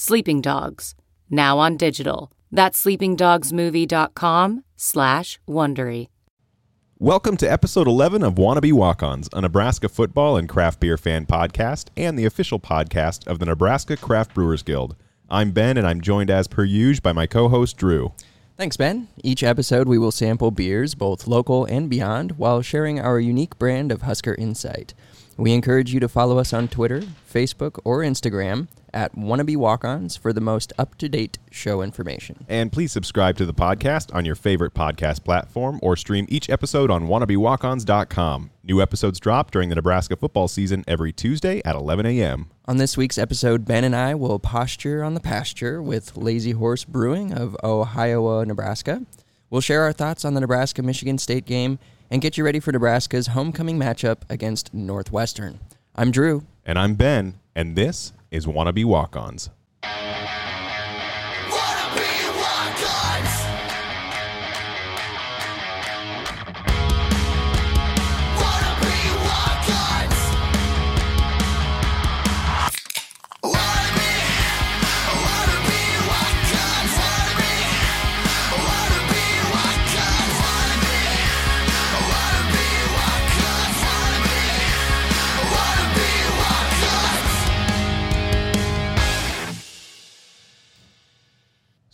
Sleeping Dogs, now on digital. That's sleepingdogsmovie.com slash Wondery. Welcome to episode 11 of Wannabe Walk Ons, a Nebraska football and craft beer fan podcast and the official podcast of the Nebraska Craft Brewers Guild. I'm Ben, and I'm joined as per usual by my co host, Drew. Thanks, Ben. Each episode, we will sample beers, both local and beyond, while sharing our unique brand of Husker Insight. We encourage you to follow us on Twitter, Facebook, or Instagram at Wannabe Walk-Ons for the most up-to-date show information. And please subscribe to the podcast on your favorite podcast platform or stream each episode on wannabewalkons.com. New episodes drop during the Nebraska football season every Tuesday at 11 a.m. On this week's episode, Ben and I will posture on the pasture with Lazy Horse Brewing of Ohiowa, Nebraska. We'll share our thoughts on the Nebraska Michigan State game and get you ready for Nebraska's homecoming matchup against Northwestern. I'm Drew. And I'm Ben, and this is Wannabe Walk Ons.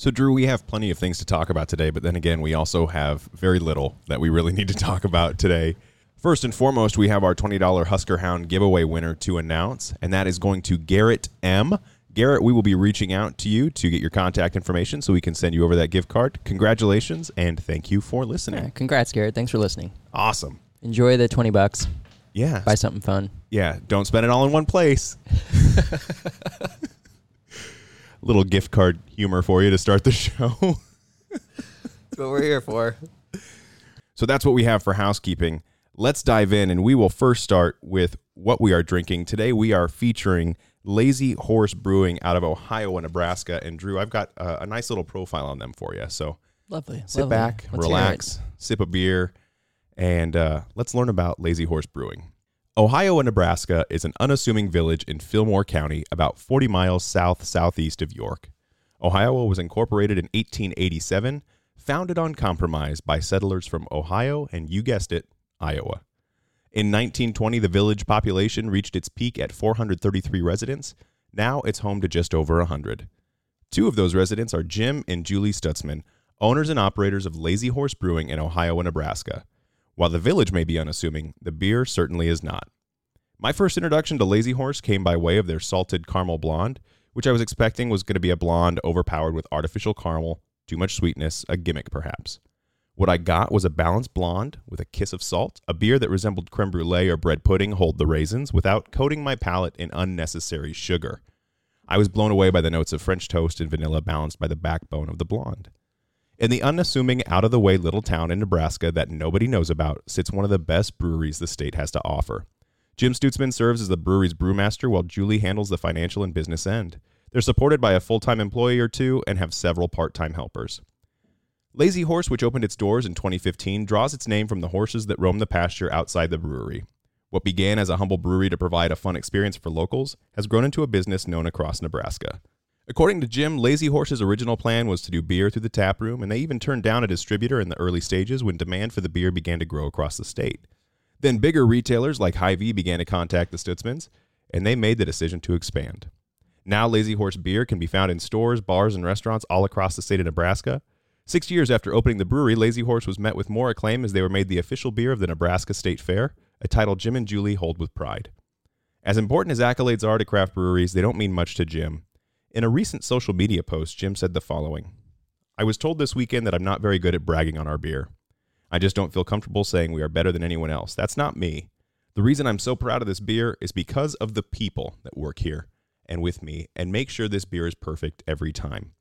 So, Drew, we have plenty of things to talk about today, but then again, we also have very little that we really need to talk about today. First and foremost, we have our $20 Husker Hound giveaway winner to announce, and that is going to Garrett M. Garrett, we will be reaching out to you to get your contact information so we can send you over that gift card. Congratulations and thank you for listening. Yeah, congrats, Garrett. Thanks for listening. Awesome. Enjoy the 20 bucks. Yeah. Buy something fun. Yeah. Don't spend it all in one place. little gift card humor for you to start the show. that's what we're here for. So that's what we have for housekeeping. Let's dive in, and we will first start with what we are drinking. Today, we are featuring Lazy Horse Brewing out of Ohiowa Nebraska. And Drew, I've got a, a nice little profile on them for you. So lovely. Sit lovely. back, Let's relax, sip a beer, and uh, let's learn about Lazy Horse Brewing. Ohiowa Nebraska is an unassuming village in Fillmore County, about 40 miles south southeast of York. Ohiowa was incorporated in 1887, founded on compromise by settlers from Ohio and, you guessed it, Iowa. In 1920, the village population reached its peak at 433 residents. Now it's home to just over 100. Two of those residents are Jim and Julie Stutzman, owners and operators of Lazy Horse Brewing in Ohiowa Nebraska. While the village may be unassuming, the beer certainly is not. My first introduction to Lazy Horse came by way of their salted caramel blonde, which I was expecting was going to be a blonde overpowered with artificial caramel, too much sweetness, a gimmick perhaps. What I got was a balanced blonde with a kiss of salt, a beer that resembled creme brulee or bread pudding, hold the raisins, without coating my palate in unnecessary sugar. I was blown away by the notes of French toast and vanilla balanced by the backbone of the blonde. In the unassuming, out of the way little town in Nebraska that nobody knows about sits one of the best breweries the state has to offer. Jim Stutzman serves as the brewery's brewmaster while Julie handles the financial and business end. They're supported by a full time employee or two and have several part time helpers. Lazy Horse, which opened its doors in 2015, draws its name from the horses that roam the pasture outside the brewery. What began as a humble brewery to provide a fun experience for locals has grown into a business known across Nebraska. According to Jim, Lazy Horse's original plan was to do beer through the tap room, and they even turned down a distributor in the early stages when demand for the beer began to grow across the state. Then bigger retailers like Hy-Vee began to contact the Stutzmans, and they made the decision to expand. Now, Lazy Horse beer can be found in stores, bars, and restaurants all across the state of Nebraska. Six years after opening the brewery, Lazy Horse was met with more acclaim as they were made the official beer of the Nebraska State Fair, a title Jim and Julie hold with pride. As important as accolades are to craft breweries, they don't mean much to Jim. In a recent social media post, Jim said the following I was told this weekend that I'm not very good at bragging on our beer. I just don't feel comfortable saying we are better than anyone else. That's not me. The reason I'm so proud of this beer is because of the people that work here. and with me and make sure this beer is perfect every time.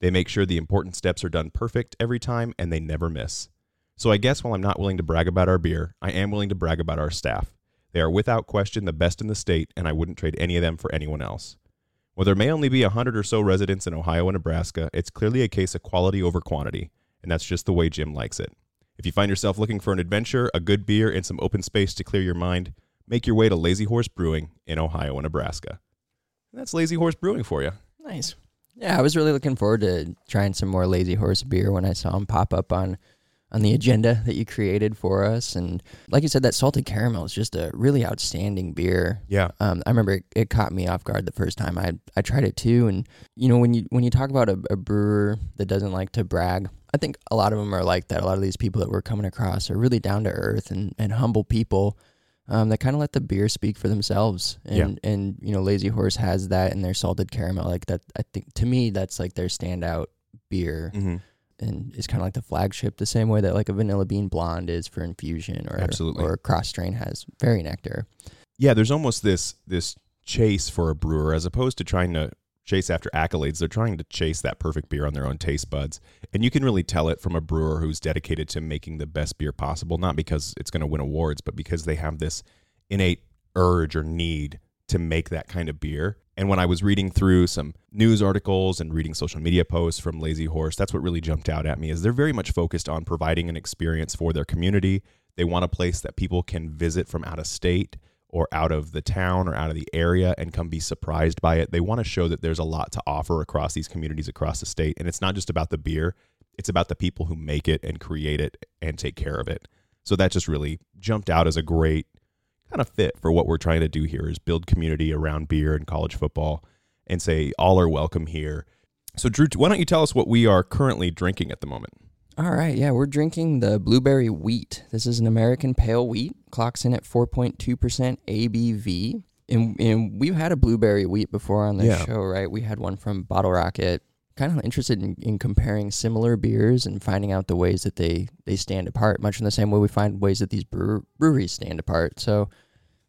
They make sure the important steps are done perfect every time and they never miss. So I guess while I'm not willing to brag about our beer, I am willing to brag about our staff. They are without question the best in the state, and I wouldn't trade any of them for anyone else. While there may only be a hundred or so residents in Ohiowa Nebraska, it's clearly a case of quality over quantity, and that's just the way Jim likes it. If you find yourself looking for an adventure, a good beer, and some open space to clear your mind, make your way to Lazy Horse Brewing in Ohiowa Nebraska. And That's Lazy Horse Brewing for you. Nice. Yeah, I was really looking forward to trying some more Lazy Horse beer when I saw them pop up on on the agenda that you created for us. And like you said, that salted caramel is just a really outstanding beer. Yeah. Um, I remember it, it caught me off guard the first time I I tried it too. And you know when you when you talk about a, a brewer that doesn't like to brag, I think a lot of them are like that. A lot of these people that we're coming across are really down to earth and, and humble people. Um, that kind of let the beer speak for themselves, and Yeah. and you know, Lazy Horse has that in their salted caramel. Like that, I think to me, that's like their standout beer Mm-hmm. And is kind of like the flagship, the same way that like a vanilla bean blonde is for infusion, or Absolutely. or Kros Strain has Fairy Nectar. Yeah, there's almost this this chase for a brewer as opposed to trying to chase after accolades. They're trying to chase that perfect beer on their own taste buds. And you can really tell it from a brewer who's dedicated to making the best beer possible, not because it's going to win awards, but because they have this innate urge or need to make that kind of beer. And when I was reading through some news articles and reading social media posts from Lazy Horse, that's what really jumped out at me is they're very much focused on providing an experience for their community. They want a place that people can visit from out of state or out of the town or out of the area and come be surprised by it. They want to show that there's a lot to offer across these communities across the state. And it's not just about the beer, it's about the people who make it and create it and take care of it. So that just really jumped out as a great kind of fit for what we're trying to do here is build community around beer and college football and say all are welcome here. So Drew, why don't you tell us what we are currently drinking at the moment? All right, yeah, we're drinking the blueberry wheat. This is an American pale wheat, clocks in at 4.2% ABV. And, and we've had a blueberry wheat before on the Yeah. show, right? We had one from Bottle Rocket. Kind of interested in, in comparing similar beers and finding out the ways that they, they stand apart, much in the same way we find ways that these brewer, breweries stand apart. So,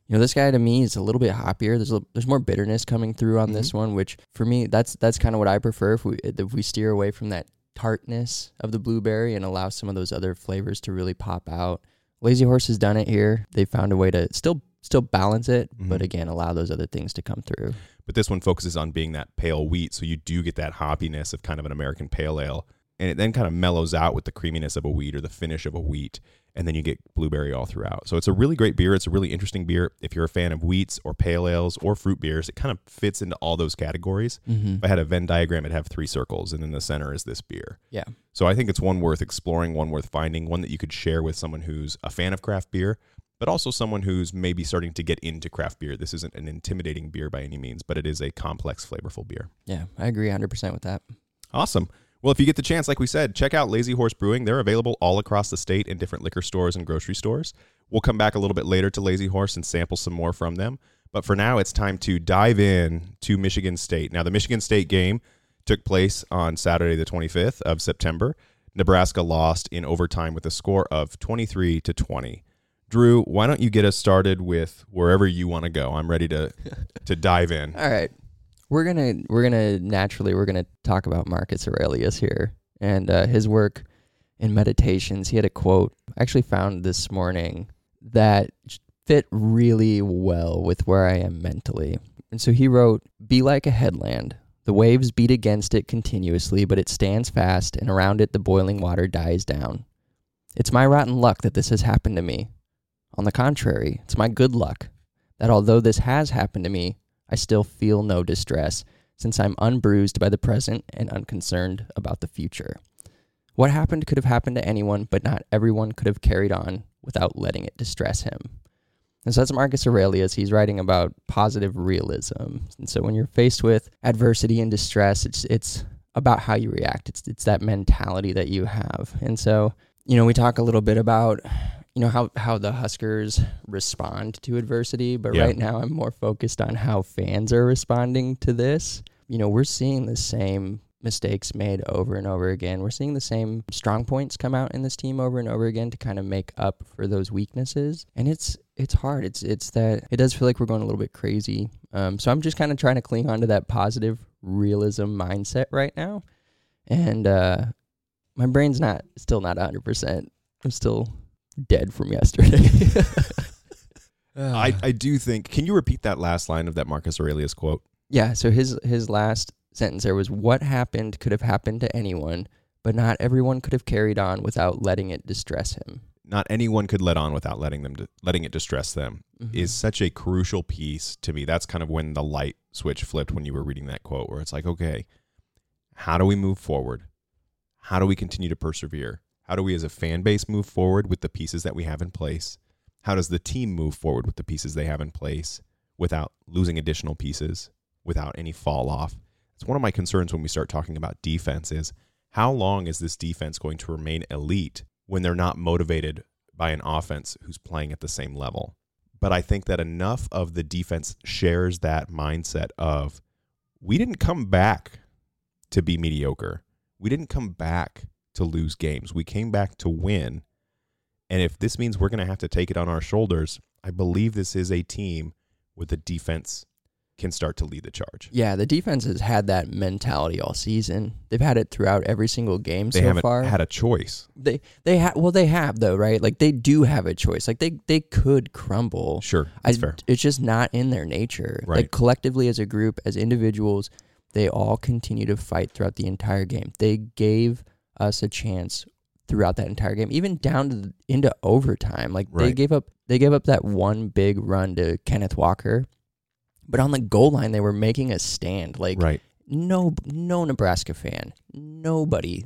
you know, this guy to me is a little bit hoppier. There's a, there's more bitterness coming through on this one, which for me that's that's kind of what I prefer. If we if we steer away from that tartness of the blueberry and allow some of those other flavors to really pop out. Lazy Horse has done it here. They found a way to still still balance it, but Mhm. again allow those other things to come through. But this one focuses on being that pale wheat so you do get that hoppiness of kind of an american pale ale. And it then kind of mellows out with the creaminess of a wheat or the finish of a wheat and then you get blueberry all throughout. So it's a really great beer. It's a really interesting beer. If you're a fan of wheats or pale ales or fruit beers it kind of fits into all those categories. Mm-hmm. if i had a venn diagram it'd have three circles and in the center is this beer. Yeah. so i think it's one worth exploring one worth finding one that you could share with someone who's a fan of craft beer but also someone who's maybe starting to get into craft beer. This isn't an intimidating beer by any means, but it is a complex, flavorful beer. Yeah, I agree 100% with that. Awesome. Well, if you get the chance, like we said, check out Lazy Horse Brewing. They're available all across the state in different liquor stores and grocery stores. We'll come back a little bit later to Lazy Horse and sample some more from them. But for now, it's time to dive in to Michigan State. Now, the Michigan State game took place on Saturday, the 25th of September. Nebraska lost in overtime with a score of 23 to 20. Drew, why don't you get us started with wherever you want to go? I'm ready to to dive in. All right. We're gonna we're gonna naturally we're gonna talk about Marcus Aurelius here and uh, his work in meditations. He had a quote I actually found this morning that fit really well with where I am mentally. And so he wrote, "Be like a headland. The waves beat against it continuously, but it stands fast, and around it the boiling water dies down. It's my rotten luck that this has happened to me. On the contrary, it's my good luck that although this has happened to me, I still feel no distress, since I'm unbruised by the present and unconcerned about the future. What happened could have happened to anyone, but not everyone could have carried on without letting it distress him. And so that's Marcus Aurelius. He's writing about positive realism. And so when you're faced with adversity and distress, it's it's about how you react. It's it's that mentality that you have. And so, you know, we talk a little bit about you know how how the Huskers respond to adversity, but Yeah. right now I'm more focused on how fans are responding to this. You know, we're seeing the same mistakes made over and over again. We're seeing the same strong points come out in this team over and over again to kind of make up for those weaknesses. And it's it's hard. It's it's that it does feel like we're going a little bit crazy. Um, so I'm just kind of trying to cling on to that positive realism mindset right now, and uh, my brain's not still not 100. percent I'm still dead from yesterday. I, I do think. Can you repeat that last line of that Marcus Aurelius quote? yeah. So his his last sentence there was, "What happened could have happened to anyone, but not everyone could have carried on without letting it distress him." Not anyone could let on without letting them letting it distress them Mhm. is such a crucial piece to me. That's kind of when the light switch flipped when you were reading that quote, where it's like, okay, how do we move forward? How do we continue to persevere? How do we as a fan base move forward with the pieces that we have in place? How does the team move forward with the pieces they have in place without losing additional pieces, without any fall off? It's one of my concerns when we start talking about defense is how long is this defense going to remain elite when they're not motivated by an offense who's playing at the same level? But I think that enough of the defense shares that mindset of we didn't come back to be mediocre. We didn't come back to lose games. We came back to win. And if this means we're going to have to take it on our shoulders, I believe this is a team where the defense can start to lead the charge. Yeah, the defense has had that mentality all season. They've had it throughout every single game They so haven't far. had a choice. they they have well they have though, right? Like they do have a choice. Like they they could crumble. Sure, I, fair. It's just not in their nature. Right. Like collectively as a group, as individuals, they all continue to fight throughout the entire game. They gave us a chance throughout that entire game, even down to the, into overtime. Like they gave up they gave up that one big run to Kenneth Walker. But on the goal line they were making a stand. Like Right. no no Nebraska fan, nobody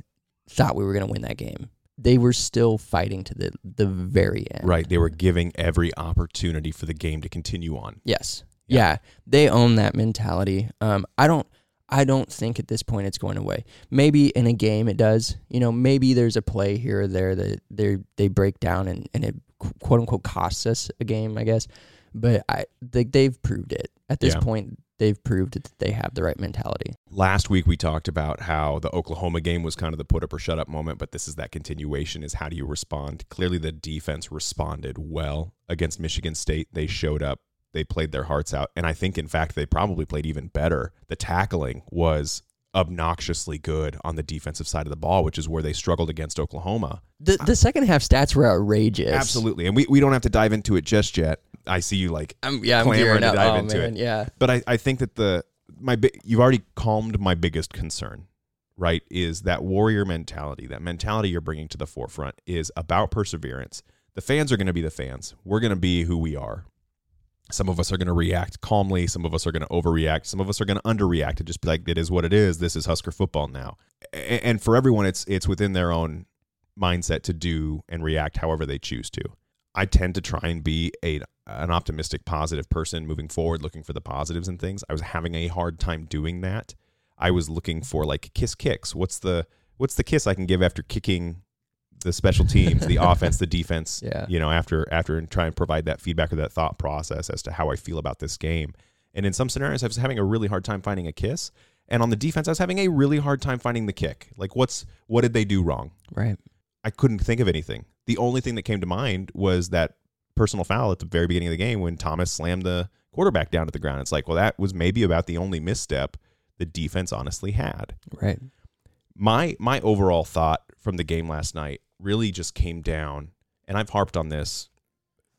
thought we were going to win that game. They were still fighting to the the very end. Right. They were giving every opportunity for the game to continue on. Yes. Yeah. Yeah. They own that mentality. Um, I don't. I don't think at this point it's going away. Maybe in a game it does. You know, maybe there's a play here or there that they they break down and, and it quote unquote costs us a game, I guess. But I they, they've proved it at this Yeah. point. They've proved that they have the right mentality. Last week we talked about how the Oklahoma game was kind of the put up or shut up moment, but this is that continuation is how do you respond? Clearly the defense responded well against Michigan State. They showed up, they played their hearts out, and I think in fact they probably played even better. The tackling was obnoxiously good on the defensive side of the ball, which is where they struggled against Oklahoma. The the second half stats were outrageous. Absolutely. And we, we don't have to dive into it just yet. I see you like I'm, yeah, I'm clamoring gearing to dive oh, into man, it. Yeah. But I, I think that the my bi- you've already calmed my biggest concern, right? Is that warrior mentality, that mentality you're bringing to the forefront is about perseverance. The fans are going to be the fans. We're going to be who we are. Some of us are going to react calmly. Some of us are going to overreact. Some of us are going to underreact and just be like, "It is what it is. This is Husker football now." And for everyone, it's it's within their own mindset to do and react however they choose to. I tend to try and be a an optimistic, positive person moving forward, looking for the positives and things. I was having a hard time doing that. I was looking for like kiss kicks. What's the what's the kiss I can give after kicking the special teams, the offense, the defense? Yeah. You know, after after and try and provide that feedback or that thought process as to how I feel about this game. And in some scenarios, I was having a really hard time finding a kiss. And on the defense, I was having a really hard time finding the kick. Like, what's what did they do wrong? Right. I couldn't think of anything. The only thing that came to mind was that personal foul at the very beginning of the game when Thomas slammed the quarterback down to the ground. It's like, well, that was maybe about the only misstep the defense honestly had. Right. My my overall thought from the game last night really just came down, and I've harped on this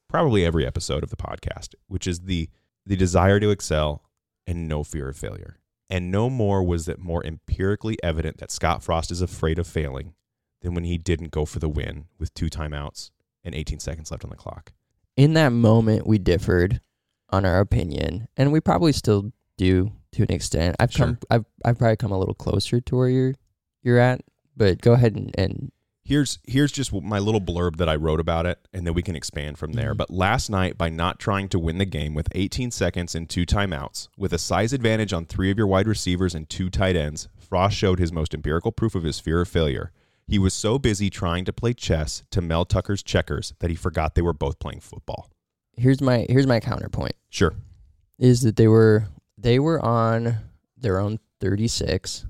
probably every episode of the podcast, which is the the desire to excel and no fear of failure. And no more was it more empirically evident that Scott Frost is afraid of failing than when he didn't go for the win with two timeouts and 18 seconds left on the clock. in that moment we differed on our opinion and we probably still do to an extent i've Sure. come i've i've probably come a little closer to where you're you're at but go ahead and, and Here's here's just my little blurb that I wrote about it, and then we can expand from there. Mhm. But last night, by not trying to win the game with 18 seconds and two timeouts, with a size advantage on three of your wide receivers and two tight ends, Frost showed his most empirical proof of his fear of failure. He was so busy trying to play chess to Mel Tucker's checkers that he forgot they were both playing football. here's my here's my counterpoint Sure. is that they were they were on their own 36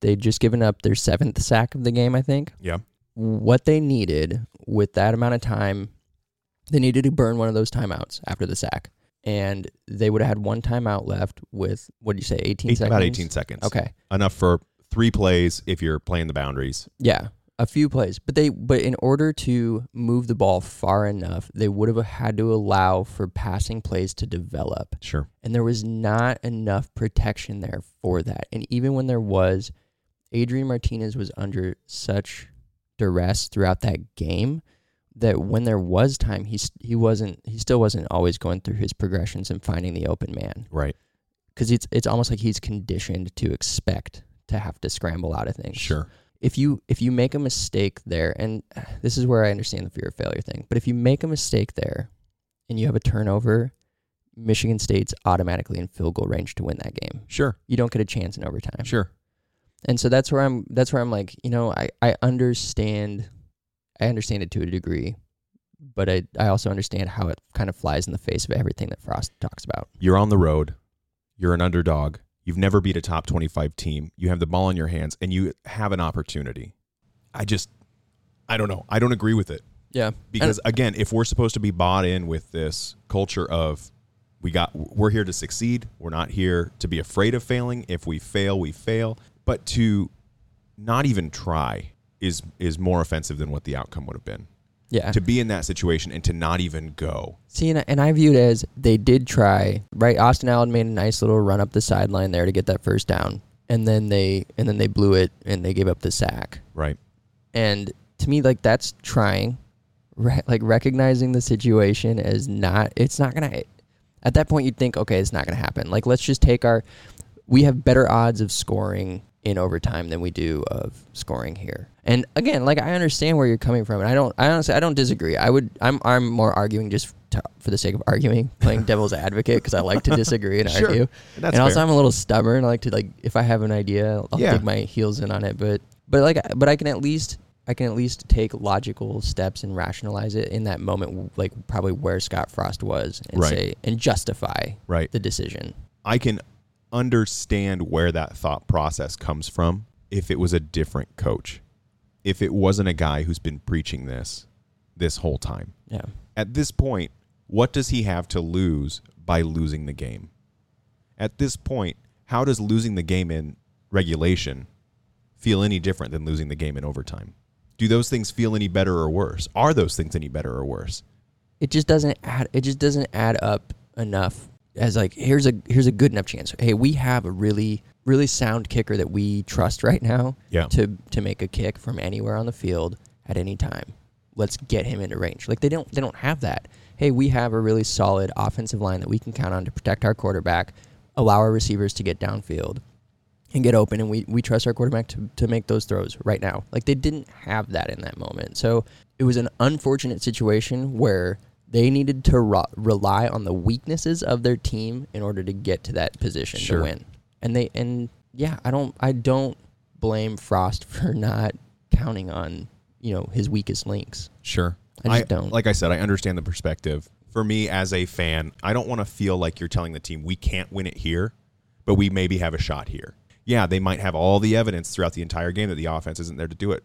they'd just given up their seventh sack of the game i think Yeah. what they needed with that amount of time They needed to burn one of those timeouts after the sack, and they would have had one timeout left with what did you say, eighteen Eight- seconds? about 18 seconds. Okay, Enough for three plays if you're playing the boundaries. yeah, a few plays, but they but in order to move the ball far enough, they would have had to allow for passing plays to develop. Sure. and there was not enough protection there for that. And even when there was, Adrian Martinez was under such duress throughout that game that when there was time, he he wasn't he still wasn't always going through his progressions and finding the open man Right. because it's it's almost like he's conditioned to expect to have to scramble out of things. Sure. If you if you make a mistake there, and this is where I understand the fear of failure thing, but if you make a mistake there, and you have a turnover, Michigan State's automatically in field goal range to win that game. Sure. You don't get a chance in overtime. Sure. And so that's where I'm that's where I'm like, you know, I, I understand I understand it to a degree, but I, I also understand how it kind of flies in the face of everything that Frost talks about. You're on the road. You're an underdog. You've never beat a top 25 team. You have the ball in your hands and you have an opportunity. I just, I don't know. I don't agree with it. Yeah. Because again, if we're supposed to be bought in with this culture of we got we're here to succeed, we're not here to be afraid of failing. If we fail, we fail. But to not even try is is more offensive than what the outcome would have been. yeah. To be in that situation and to not even go. See, and I, and I view it as they did try. Right, Austin Allen made a nice little run up the sideline there to get that first down, and then they and then they blew it and they gave up the sack. Right. And to me, like that's trying, right? Like recognizing the situation as not. It's not gonna. At that point, you'd think, okay, it's not gonna happen. Like let's just take our. We have better odds of scoring in overtime than we do of scoring here. And again, like I understand where you're coming from, and I don't. I honestly, I don't disagree. I would. I'm. I'm more arguing just to, for the sake of arguing, playing devil's advocate because I like to disagree and Sure. argue. That's and also, fair. I'm a little stubborn. I like to like if I have an idea, I'll Yeah. dig my heels in on it. But but like but I can at least I can at least take logical steps and rationalize it in that moment, like probably where Scott Frost was, and Right. say and justify Right. the decision. I can understand where that thought process comes from if it was a different coach. If it wasn't a guy who's been preaching this this whole time. Yeah, At this point, what does he have to lose by losing the game? At this point, how does losing the game in regulation feel any different than losing the game in overtime? Do those things feel any better or worse? Are those things any better or worse? it just doesn't add. It just doesn't add up enough as like here's a here's a good enough chance. Hey, we have a really really sound kicker that we trust right now. Yeah. to to make a kick from anywhere on the field at any time. Let's get him into range. Like they don't they don't have that. Hey, we have a really solid offensive line that we can count on to protect our quarterback, allow our receivers to get downfield and get open and we, we trust our quarterback to, to make those throws right now. Like they didn't have that in that moment. So it was an unfortunate situation where they needed to ro- rely on the weaknesses of their team in order to get to that position Sure. to win. And they and yeah, I don't I don't blame Frost for not counting on, you know, his weakest links. Sure. I just don't. Like I said, I understand the perspective. For me as a fan, I don't want to feel like you're telling the team we can't win it here, but we maybe have a shot here. Yeah, they might have all the evidence throughout the entire game that the offense isn't there to do it.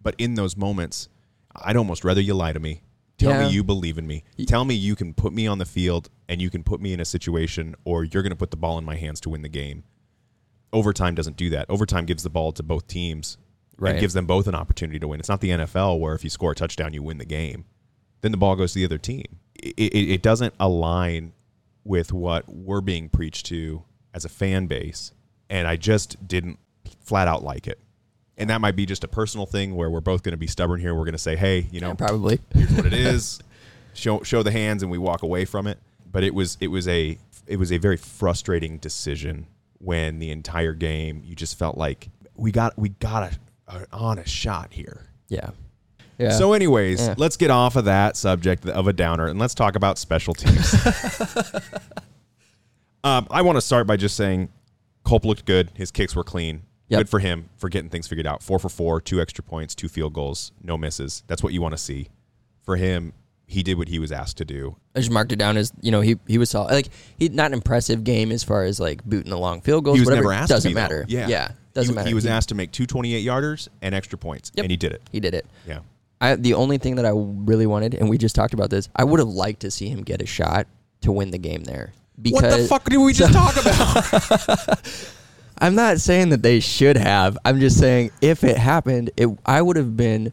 But in those moments, I'd almost rather you lie to me. Tell Yeah. me you believe in me. Tell me you can put me on the field and you can put me in a situation or you're going to put the ball in my hands to win the game. Overtime doesn't do that. Overtime gives the ball to both teams Right. and gives them both an opportunity to win. It's not the NFL where if you score a touchdown, you win the game. Then the ball goes to the other team. It, it, it doesn't align with what we're being preached to as a fan base. And I just didn't flat out like it. And that might be just a personal thing where we're both going to be stubborn here. We're going to say, hey, you know, Probably. here's what it is. show show the hands and we walk away from it. But it was it was a it was a very frustrating decision when the entire game you just felt like we got we got a, an honest shot here. Yeah. Yeah. So, anyways, Yeah. let's get off of that subject of a downer and let's talk about special teams. um, I want to start by just saying Culp looked good. His kicks were clean. Yep. Good for him for getting things figured out. Four for four, two extra points, two field goals, no misses. That's what you want to see. For him, he did what he was asked to do. I just marked it down as you know he he was solid. Like he not an impressive game as far as like booting the long field goals. He was whatever. never asked doesn't be, though. matter. Yeah. yeah, doesn't he, matter. He was asked to make two 28 yarders and extra points, Yep. and he did it. He did it. Yeah. I the only thing that I really wanted, and we just talked about this, I would have liked to see him get a shot to win the game there. Because what the fuck did we just talk about? I'm not saying that they should have. I'm just saying if it happened, it I would have been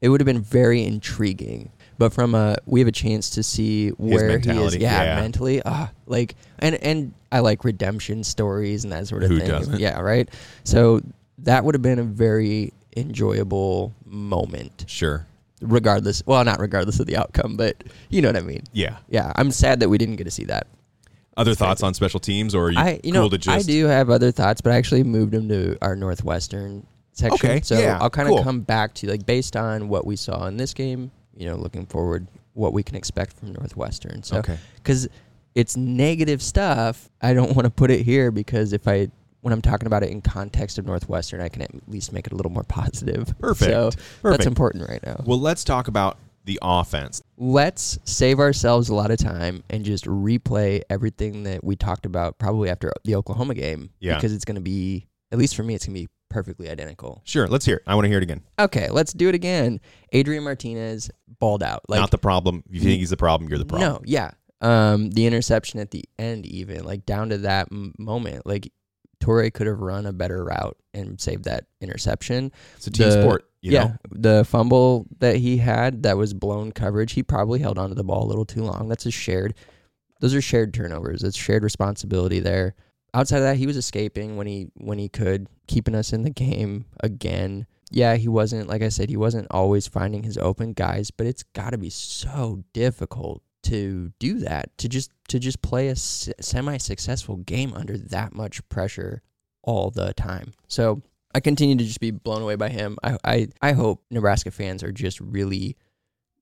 it would have been very intriguing. But from a we have a chance to see where he is, mentality, yeah, yeah. mentally. Ah, like and and I like redemption stories and that sort of Who thing. doesn't? Yeah, right. So that would have been a very enjoyable moment, sure. regardless. Well, not regardless of the outcome, but you know what I mean. Yeah. Yeah, I'm sad that we didn't get to see that. Other thoughts on special teams, or are you I you cool know to just? I do have other thoughts, but I actually moved them to our northwestern section. Okay, so yeah, I'll kind of cool. come back to like based on what we saw in this game. You know, looking forward, what we can expect from Northwestern. So Okay. because it's negative stuff, I don't want to put it here because if I when I'm talking about it in context of Northwestern, I can at least make it a little more positive. Perfect. So Perfect. that's important right now. Well, let's talk about the offense. let's save ourselves a lot of time and just replay everything that we talked about probably after the Oklahoma game. Yeah. Because it's going to be, at least for me, it's going to be perfectly identical. Sure, let's hear it. I want to hear it again. Okay, let's do it again. Adrian Martinez balled out. Like, Not the problem. If you think he's the problem, you're the problem. No, yeah. Um, the interception at the end, even like down to that m- moment, like Toure could have run a better route and saved that interception. It's a team The- sport. You yeah, know? the fumble that he had that was blown coverage. He probably held onto the ball a little too long. That's a shared. Those are shared turnovers. It's shared responsibility there. Outside of that, he was escaping when he when he could, keeping us in the game again. Yeah, he wasn't like I said. He wasn't always finding his open guys, but it's got to be so difficult to do that. To just to just play a semi successful game under that much pressure all the time. So I continue to just be blown away by him. I, I, I hope Nebraska fans are just really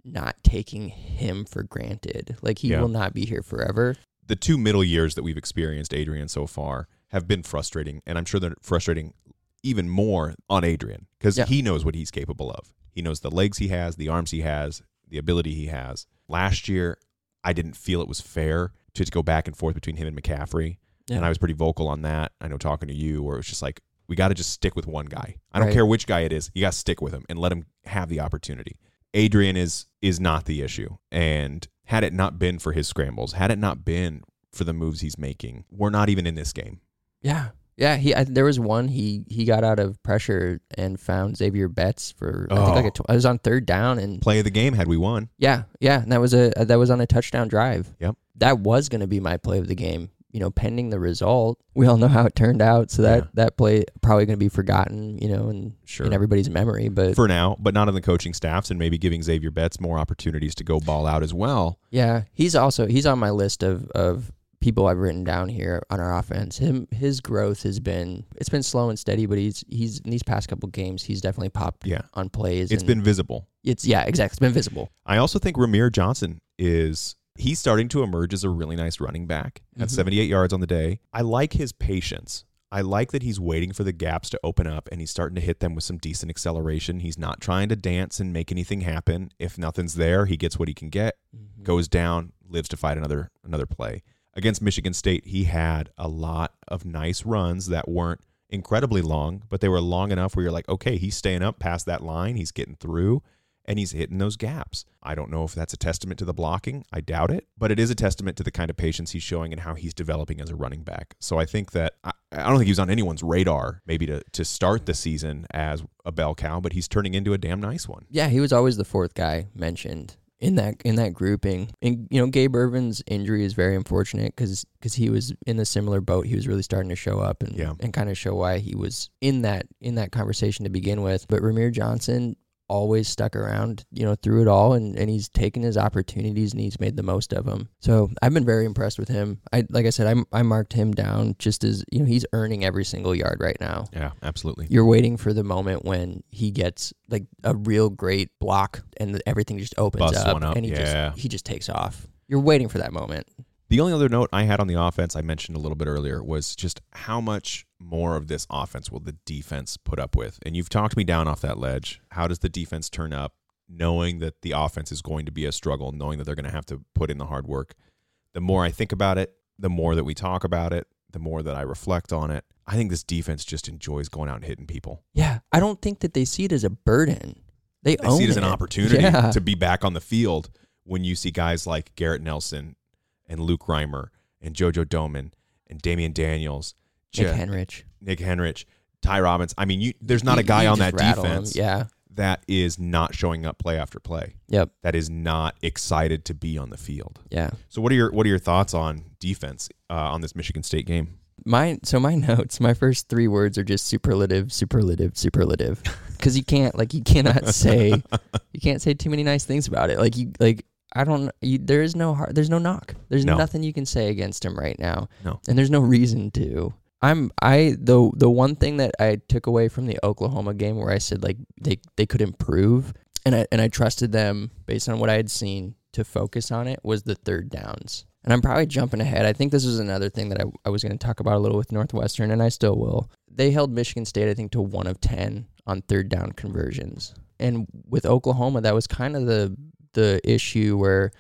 not taking him for granted. Like he Yeah. will not be here forever. the two middle years that we've experienced Adrian so far have been frustrating, and I'm sure they're frustrating even more on Adrian because Yeah. he knows what he's capable of. He knows the legs he has, the arms he has, the ability he has. Last year, I didn't feel it was fair to go back and forth between him and McCaffrey, Yeah. and I was pretty vocal on that. I know talking to you, where it was just like we got to just stick with one guy. I don't Right. care which guy it is, you got to stick with him and let him have the opportunity. Adrian is is not the issue, and had it not been for his scrambles, had it not been for the moves he's making, we're not even in this game. Yeah. Yeah, he I, there was one he he got out of pressure and found Xavier Betts for I think like Oh. a tw- I was on third down and Play of the game had we won. yeah yeah and that was a that was on a touchdown drive. Yep. That was going to be my play of the game. You know, pending the result, we all know how it turned out. So that Yeah. that play probably going to be forgotten. You know, in Sure. in everybody's memory. But For now, but not in the coaching staffs, and maybe giving Xavier Betts more opportunities to go ball out as well. Yeah, he's also he's on my list of of people I've written down here on our offense. Him his growth has been it's been slow and steady, but he's he's in these past couple games he's definitely popped Yeah. on plays. It's been visible. it's yeah exactly it's been visible. I also think Rahmir Johnson is he's starting to emerge as a really nice running back at Mhm. 78 yards on the day. I like his patience. I like that he's waiting for the gaps to open up and he's starting to hit them with some decent acceleration. He's not trying to dance and make anything happen. If nothing's there, he gets what he can get, goes down, lives to fight another another play. Against Michigan State, he had a lot of nice runs that weren't incredibly long, but they were long enough where you're like, okay, he's staying up past that line, he's getting through, and he's hitting those gaps. I don't know if that's a testament to the blocking. I doubt it, but it is a testament to the kind of patience he's showing and how he's developing as a running back. So I think that I, I don't think he was on anyone's radar maybe to to start the season as a bell cow, but he's turning into a damn nice one. Yeah, he was always the fourth guy mentioned in that in that grouping. And you know, Gabe Ervin's injury is very unfortunate because because he was in a similar boat. He was really starting to show up and Yeah. and kind of show why he was in that in that conversation to begin with. But Rahmir Johnson always stuck around, you know, through it all, and, and he's taken his opportunities and he's made the most of them. So I've been very impressed with him. I like I said, I I marked him down just as you know he's earning every single yard right now Yeah, absolutely. you're waiting for the moment when he gets like a real great block and everything just opens up, up, and he yeah. just he just takes off. You're waiting for that moment. The only other note I had on the offense I mentioned a little bit earlier was just how much more of this offense will the defense put up with? And you've talked me down off that ledge. How does the defense turn up knowing that the offense is going to be a struggle, knowing that they're going to have to put in the hard work? The more I think about it, the more that we talk about it, the more that I reflect on it. I think this defense just enjoys going out and hitting people. Yeah, I don't think that they see it as a burden. They, They see it as an it. opportunity Yeah. to be back on the field when you see guys like Garrett Nelson and Luke Reimer and JoJo Domann and Damion Daniels, Nick Je- Henrich. Nick Henrich, Ty Robbins. I mean, you, there's not You- a guy on that defense Yeah. that is not showing up play after play. Yep. That is not excited to be on the field. Yeah. So what are your what are your thoughts on defense uh, on this Michigan State game? My so my notes, my first three words are just superlative, superlative, superlative. Because you can't like you cannot say you can't say too many nice things about it. Like you like I don't you, there is no hard, there's no knock. There's No. nothing you can say against him right now. No. And there's no reason to. I'm I the the one thing that I took away from the Oklahoma game where I said like they they could improve and I and I trusted them based on what I had seen to focus on it was the third downs. And I'm probably jumping ahead. I think this was another thing that I, I was going to talk about a little with Northwestern, and I still will. They held Michigan State, I think, to one of 10 on third down conversions. And with Oklahoma, that was kind of the the issue where,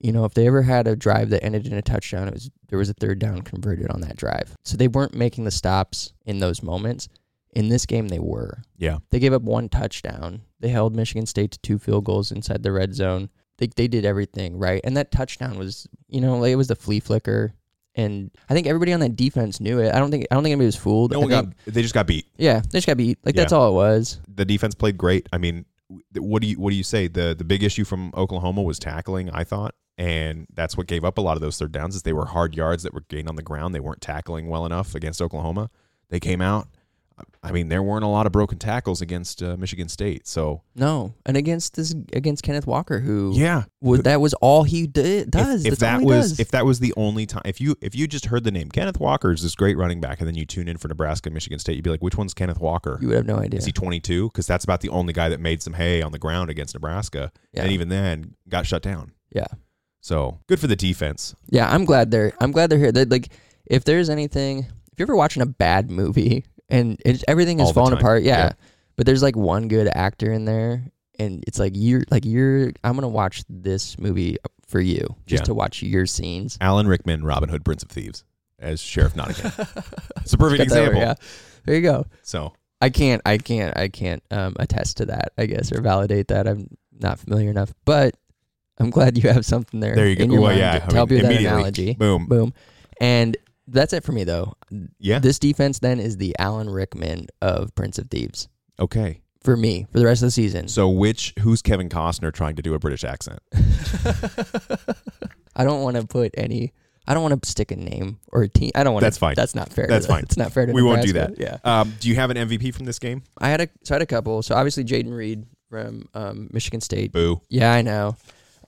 you know, if they ever had a drive that ended in a touchdown, it was there was a third down converted on that drive. So they weren't making the stops in those moments. In this game, they were. Yeah. They gave up one touchdown. They held Michigan State to two field goals inside the red zone. They they did everything right, and that touchdown was you know like, it was the flea flicker, and I think everybody on that defense knew it. I don't think I don't think anybody was fooled. No I one got they just got beat. yeah, they just got beat. Like that's all it was. The defense played great. I mean, what do you what do you say? The the big issue from Oklahoma was tackling, I thought. And that's what gave up a lot of those third downs is they were hard yards that were gained on the ground. They weren't tackling well enough against Oklahoma. They came out. I mean, there weren't a lot of broken tackles against uh, Michigan State. So No, and against this against Kenneth Walker, who yeah, was, that was all he did does. If, if that was does. if that was the only time, if you if you just heard the name Kenneth Walker is this great running back, and then you tune in for Nebraska, Michigan State, you'd be like, which one's Kenneth Walker? you would have no idea. Is he 22? Because that's about the only guy that made some hay on the ground against Nebraska, Yeah. and even then got shut down. yeah, So good for the defense. yeah. I'm glad they're I'm glad they're here. They like if there's anything, if you're ever watching a bad movie and it's, everything is All falling apart, yeah, Yeah. But there's like one good actor in there, and it's like you're like you're. I'm gonna watch this movie for you just Yeah. to watch your scenes. Alan Rickman, Robin Hood, Prince of Thieves, as Sheriff Nottingham. it's a perfect Got that example. yeah. There you go. So I can't, I can't, I can't um, attest to that, I guess, or validate that. I'm not familiar enough, but I'm glad you have something there. there you go. in your Well, mind yeah, to, I to help mean, you with that immediately, analogy. Boom. Boom. And that's it for me, though. Yeah. This defense then is the Alan Rickman of Prince of Thieves Okay. for me for the rest of the season. So which who's Kevin Costner trying to do a British accent? I don't want to put any. I don't want to stick a name or a team. I don't want. That's fine. That's not fair. That's fine. It's not fair to. We won't do that. Yeah. Um, do you have an MVP from this game? I had a so I had a couple. So obviously Jayden Reed from um, Michigan State. Boo. Yeah, I know.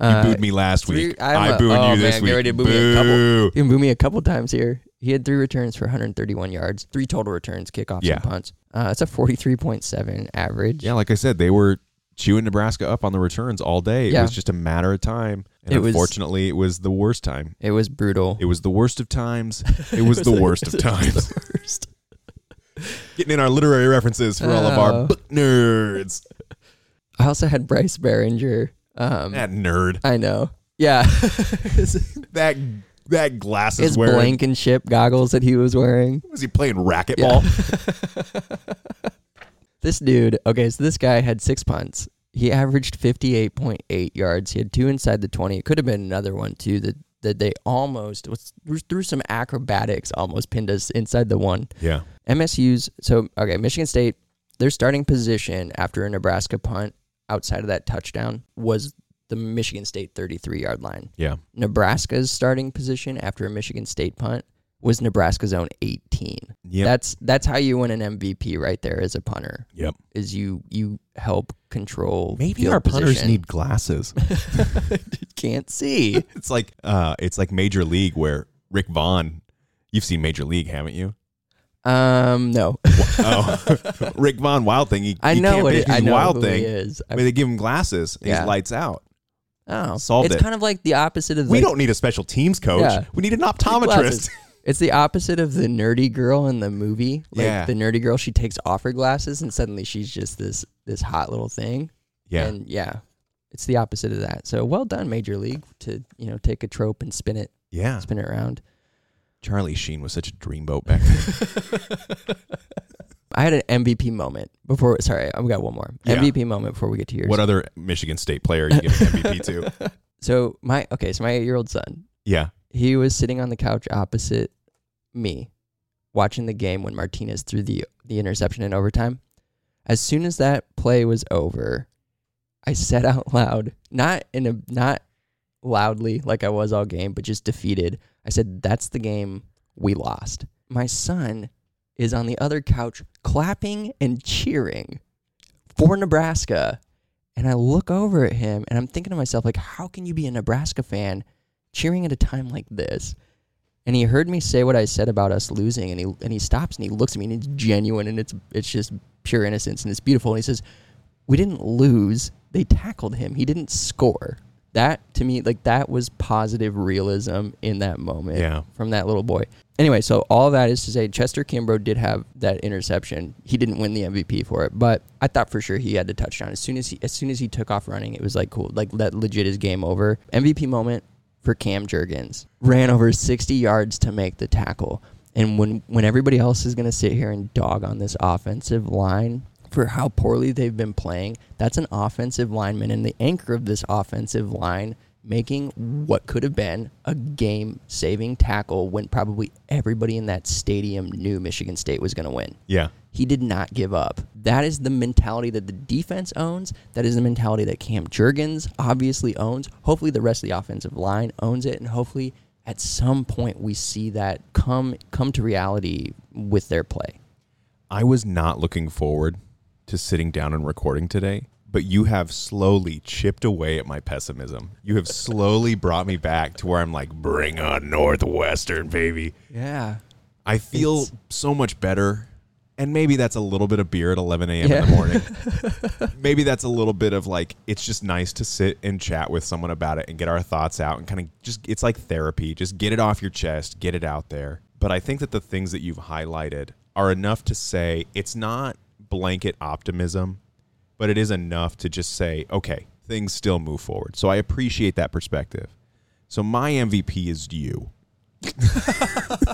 You Uh, booed me last three- week. I'm I a- booed oh, you this man, week. get ready to boo me a couple. Boo. You can boo me a couple times here. He had three returns for 131 yards, three total returns, kickoffs, Yeah. and punts. Uh, that's a 43.7 average. Yeah, like I said, they were chewing Nebraska up on the returns all day. It Yeah. was just a matter of time. And It was- unfortunately, it was the worst time. It was brutal. It was the worst of times. It was the worst of times. the worst. Getting in our literary references for all of our Oh. book nerds. I also had Bryce Baringer. Um, That nerd. I know. Yeah. That that glasses his wearing. Blankenship goggles that he was wearing. Was he playing racquetball? This dude, okay, so this guy had six punts. He averaged 58.8 yards. He had two inside the 20. It could have been another one, too, that, that they almost, was through some acrobatics, almost pinned us inside the one. Yeah. MSU's, so, okay, Michigan State, their starting position after a Nebraska punt outside of that touchdown was the Michigan State 33 yard line. Yeah. Nebraska's starting position after a Michigan State punt was Nebraska's own 18. Yep. That's that's how you win an MVP right there as a punter. Yep. Is you you help control. Maybe our punters position. need glasses. can't see. it's like uh it's like Major League where Rick Vaughn You've seen Major League, haven't you? Um, no, Oh, Rick Vaughn Wild Thing. He, I he know can't what it, I know Wild who Thing. he is. I mean, they give him glasses. And Yeah. He's lights out. oh, solved it's it. kind of like the opposite of We like, don't need a special teams coach. Yeah. We need an optometrist. glasses. It's the opposite of the nerdy girl in the movie. Like Yeah. the nerdy girl, she takes off her glasses and suddenly she's just this this hot little thing. Yeah. And yeah, it's the opposite of that. So well done, Major League, to you know take a trope and spin it yeah. spin it around. Charlie Sheen was such a dreamboat back then. I had an MVP moment before. Sorry, I've got one more Yeah. MVP moment before we get to yours. What other Michigan State player are you giving MVP to? so my okay, so my eight year old son, Yeah. he was sitting on the couch opposite me, watching the game when Martinez threw the the interception in overtime. As soon as that play was over, I said out loud, not in a not loudly like I was all game, but just defeated. I said, "That's the game we lost." My son is on the other couch clapping and cheering for Nebraska. And I look over at him and I'm thinking to myself, like, how can you be a Nebraska fan cheering at a time like this? And he heard me say what I said about us losing, and he and he stops and he looks at me and it's genuine and it's it's just pure innocence and it's beautiful. And he says, "We didn't lose. They tackled him. He didn't score." That to me, like that was positive realism in that moment Yeah. from that little boy. Anyway, so all that is to say, Chester Kimbrough did have that interception. He didn't win the MVP for it, but I thought for sure he had the touchdown. As soon as he as soon as he took off running, it was like cool, like that legit is game over. MVP moment for Cam Jurgens. Ran over 60 yards to make the tackle. And when when everybody else is going to sit here and dog on this offensive line for how poorly they've been playing, that's an offensive lineman and the anchor of this offensive line making what could have been a game saving tackle when probably everybody in that stadium knew Michigan State was going to win. Yeah. He did not give up. That is the mentality that the defense owns. That is the mentality that Cam Jurgens obviously owns. Hopefully, the rest of the offensive line owns it, and hopefully, at some point, we see that come come to reality with their play. I was not looking forward to sitting down and recording today, but you have slowly chipped away at my pessimism. You have slowly brought me back to where I'm like, bring on Northwestern, baby. Yeah, I feel It's- so much better. And maybe that's a little bit of beer at 11 a.m. Yeah. in the morning. maybe that's a little bit of like, it's just nice to sit and chat with someone about it and get our thoughts out and kind of just, it's like therapy. Just get it off your chest, get it out there. But I think that the things that you've highlighted are enough to say it's not blanket optimism, but it is enough to just say, okay, things still move forward. So I appreciate that perspective. So my MVP is you.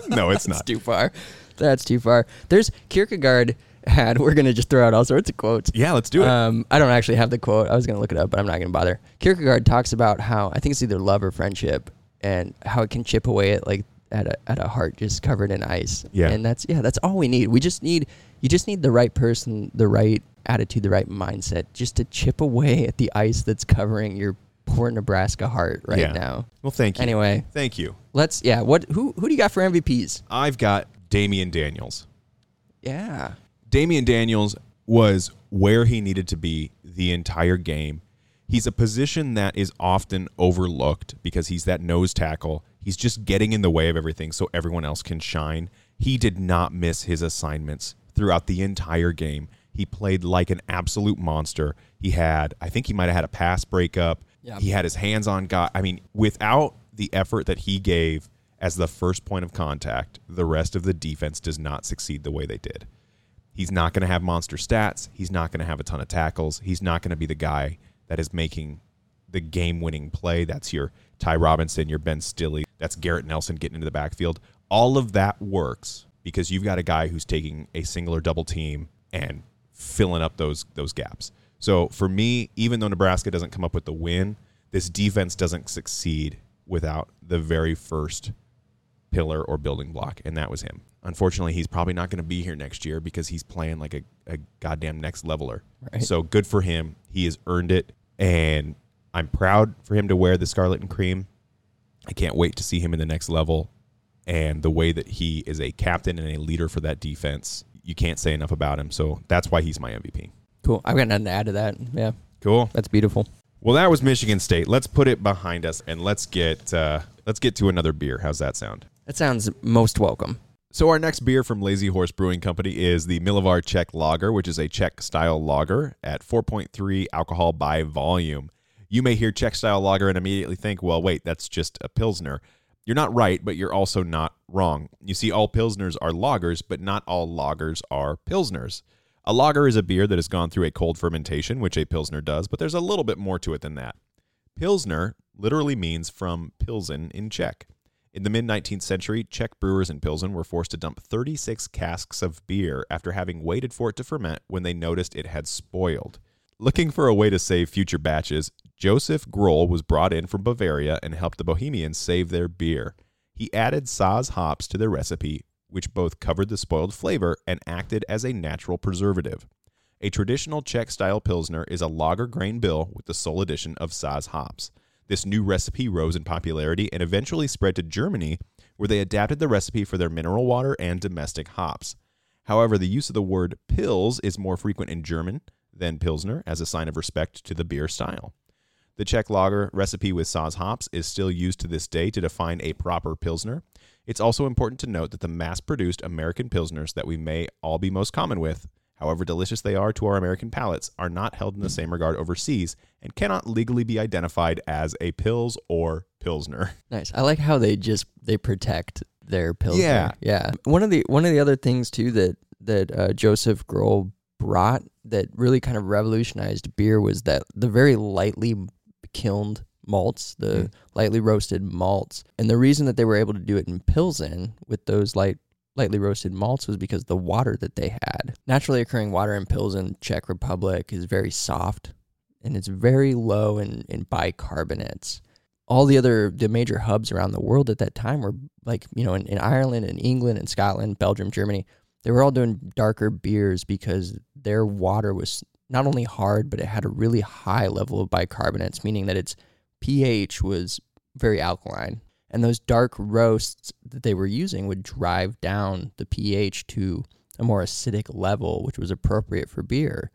no, it's that's not. too far. That's too far. There's Kierkegaard had. We're gonna just throw out all sorts of quotes. Yeah, let's do it. Um, I don't actually have the quote. I was going to look it up, but I'm not going to bother. Kierkegaard talks about how I think it's either love or friendship, and how it can chip away at like at a at a heart just covered in ice. Yeah. and that's yeah, that's all we need. We just need you just need the right person, the right attitude, the right mindset, just to chip away at the ice that's covering your poor Nebraska heart right Yeah. now. well, thank you. Anyway, Thank you. let's yeah. What who who do you got for MVPs? I've got Damion Daniels. Yeah, Damion Daniels was where he needed to be the entire game. He's a position that is often overlooked because he's that nose tackle. He's just getting in the way of everything so everyone else can shine. He did not miss his assignments throughout the entire game. He played like an absolute monster. He had, I think he might have had a pass breakup. Yeah. He had his hands on God. I mean, without the effort that he gave as the first point of contact, the rest of the defense does not succeed the way they did. He's not going to have monster stats. He's not going to have a ton of tackles. He's not going to be the guy that is making the game winning play. That's your Ty Robinson, your Ben Stille. That's Garrett Nelson getting into the backfield. All of that works because you've got a guy who's taking a single or double team and filling up those those gaps. So for me, even though Nebraska doesn't come up with the win, this defense doesn't succeed without the very first pillar or building block, and that was him. Unfortunately, he's probably not going to be here next year because he's playing like a, a goddamn next leveler. Right. So good for him. He has earned it, and I'm proud for him to wear the scarlet and cream. I can't wait to see him in the next level, and the way that he is a captain and a leader for that defense. You can't say enough about him. So that's why he's my MVP. cool. I've got nothing to add to that. Yeah, Cool. that's beautiful. Well, that was Michigan State. Let's put it behind us and let's get uh, let's get to another beer. How's that sound? That sounds most welcome. So our next beer from Lazy Horse Brewing Company is the Milivar Czech Lager, which is a Czech style lager at 4.3 alcohol by volume. You may hear Czech style lager and immediately think, well, wait, that's just a pilsner. You're not right, but you're also not wrong. You see, all pilsners are lagers, but not all lagers are pilsners. A lager is a beer that has gone through a cold fermentation, which a pilsner does, but there's a little bit more to it than that. Pilsner literally means from Pilsen in Czech. In the mid 19th century, Czech brewers in Pilsen were forced to dump 36 casks of beer after having waited for it to ferment when they noticed it had spoiled. Looking for a way to save future batches, Joseph Groll was brought in from Bavaria and helped the Bohemians save their beer. He added Saaz hops to their recipe, which both covered the spoiled flavor and acted as a natural preservative. A traditional Czech style Pilsner is a lager grain bill with the sole addition of Saaz hops. This new recipe rose in popularity and eventually spread to Germany, where they adapted the recipe for their mineral water and domestic hops. However, the use of the word Pils is more frequent in German than Pilsner as a sign of respect to the beer style. The Czech lager recipe with Saaz hops is still used to this day to define a proper Pilsner. It's also important to note that the mass produced American Pilsners that we may all be most common with, however delicious they are to our American palates, are not held in the same regard overseas and cannot legally be identified as a Pils or Pilsner. Nice. I like how they just they protect their pilsner. Yeah. yeah. One of the one of the other things too that that uh, Joseph Groll brought that really kind of revolutionized beer was that the very lightly kilned malts, the Mm. lightly roasted malts, and the reason that they were able to do it in Pilsen with those light lightly roasted malts was because the water that they had. Naturally occurring water in Pilsen, Czech Republic, is very soft and it's very low in, in bicarbonates all the other the major hubs around the world at that time were like you know in, in Ireland and England and Scotland, Belgium, Germany. They were all doing darker beers because their water was not only hard but it had a really high level of bicarbonates, meaning that its pH was very alkaline. And those dark roasts that they were using would drive down the pH to a more acidic level, which was appropriate for beer.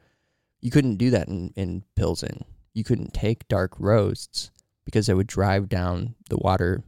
You couldn't do that in, in Pilsen. You couldn't take dark roasts because it would drive down the water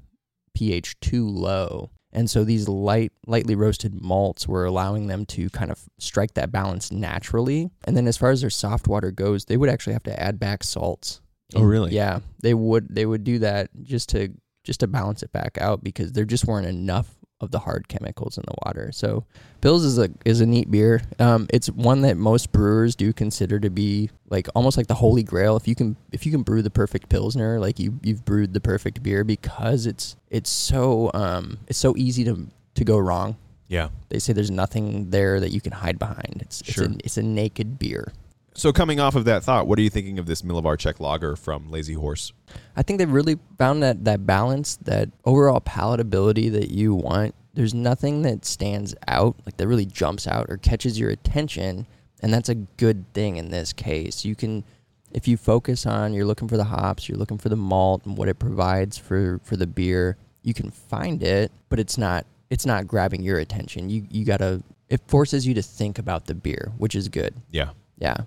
pH too low. And so these light, lightly roasted malts were allowing them to kind of strike that balance naturally. And then as far as their soft water goes, they would actually have to add back salts. Oh, really? Yeah, they would. They would do that just to just to balance it back out because there just weren't enough of the hard chemicals in the water. So Pils is a is a neat beer. Um, it's one that most brewers do consider to be like almost like the holy grail. If you can if you can brew the perfect pilsner, like you you've brewed the perfect beer because it's it's so um it's so easy to to go wrong. Yeah. They say there's nothing there that you can hide behind. It's Sure. it's, a, it's a naked beer. So, coming off of that thought, what are you thinking of this Milivar Czech lager from Lazy Horse? I think they've really found that that balance, that overall palatability that you want. There's nothing that stands out, like that really jumps out or catches your attention, and that's a good thing in this case. You can if you focus on you're looking for the hops, you're looking for the malt and what it provides for for the beer, you can find it, but it's not it's not grabbing your attention. You you got to it forces you to think about the beer, which is good. Yeah. Yeah.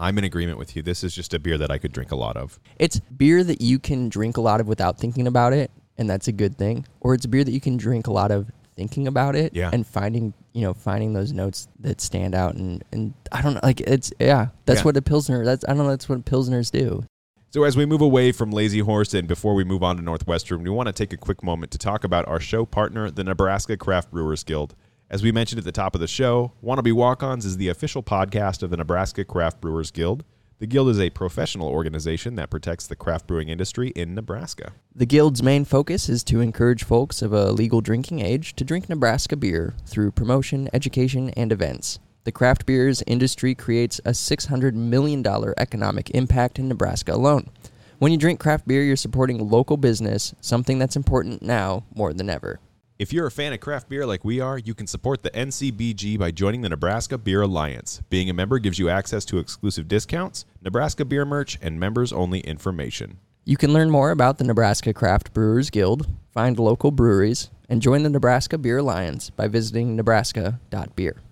I'm in agreement with you. This is just a beer that I could drink a lot of. It's beer that you can drink a lot of without thinking about it, and that's a good thing. Or it's beer that you can drink a lot of thinking about it Yeah. and finding, you know, finding those notes that stand out and and I don't know, like it's yeah, that's Yeah. what a pilsner. That's I don't know, that's what pilsners do. So, as we move away from Lazy Horse and before we move on to Northwestern, we want to take a quick moment to talk about our show partner, the Nebraska Craft Brewers Guild. As we mentioned at the top of the show, Wannabe Walk Ons is the official podcast of the Nebraska Craft Brewers Guild. The Guild is a professional organization that protects the craft brewing industry in Nebraska. The guild's main focus is to encourage folks of a legal drinking age to drink Nebraska beer through promotion, education, and events. The craft beers industry creates a $600 million economic impact in Nebraska alone. When you drink craft beer, you're supporting local business, something that's important now more than ever. If you're a fan of craft beer like we are, you can support the NCBG by joining the Nebraska Beer Alliance. Being a member gives you access to exclusive discounts, Nebraska beer merch, and members only information. You can learn more about the Nebraska Craft Brewers Guild, find local breweries, and join the Nebraska Beer Alliance by visiting nebraska.beer.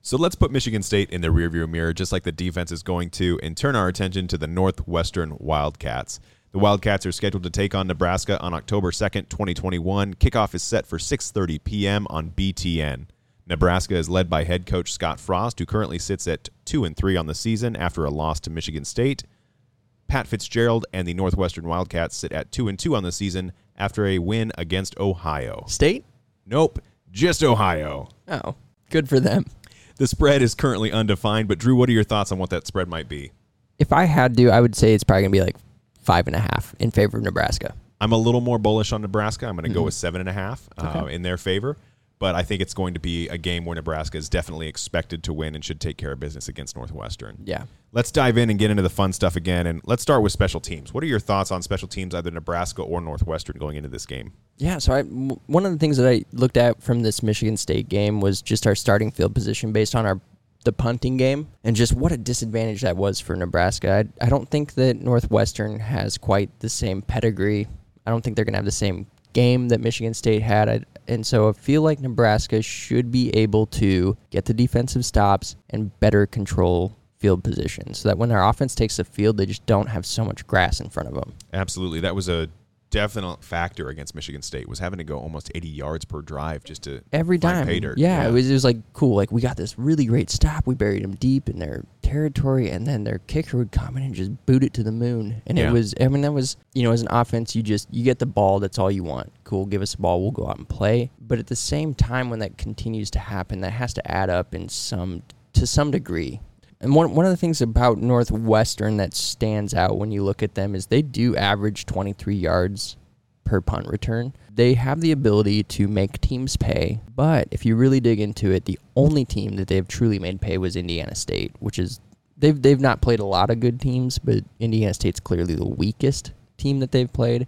So let's put Michigan State in the rearview mirror, just like the defense is going to, and turn our attention to the Northwestern Wildcats. The Wildcats are scheduled to take on Nebraska on October 2nd, 2021. Kickoff is set for 6:30 p.m. on BTN. Nebraska is led by head coach Scott Frost, who currently sits at 2 and 3 on the season after a loss to Michigan State. Pat Fitzgerald and the Northwestern Wildcats sit at 2 and 2 on the season after a win against Ohio. State? Nope, just Ohio. Oh, good for them. The spread is currently undefined, but Drew, what are your thoughts on what that spread might be? If I had to, I would say it's probably going to be like five and a half in favor of Nebraska. I'm a little more bullish on Nebraska. I'm going to go with seven and a half uh, in their favor. But I think it's going to be a game where Nebraska is definitely expected to win and should take care of business against Northwestern. Yeah. Let's dive in and get into the fun stuff again. And let's start with special teams. What are your thoughts on special teams, either Nebraska or Northwestern, going into this game? Yeah, so I, one of the things that I looked at from this Michigan State game was just our starting field position based on our the punting game and just what a disadvantage that was for Nebraska. I, I don't think that Northwestern has quite the same pedigree. I don't think they're going to have the same game that Michigan State had. I, and so I feel like Nebraska should be able to get the defensive stops and better control field position so that when their offense takes the field, they just don't have so much grass in front of them. Absolutely. That was a definite factor against Michigan State was having to go almost 80 yards per drive just to every time. pay dirt. Yeah, it was it was like cool. Like we got this really great stop. We buried them deep in their territory, and then their kicker would come in and just boot it to the moon. And Yeah. it was, I mean, that was you know, as an offense, you just you get the ball. That's all you want. Cool, give us the ball. We'll go out and play. But at the same time, when that continues to happen, that has to add up in some to some degree. And one one of the things about Northwestern that stands out when you look at them is they do average 23 yards per punt return. They have the ability to make teams pay, but if you really dig into it, the only team that they've truly made pay was Indiana State, which is they've they've not played a lot of good teams, but Indiana State's clearly the weakest team that they've played.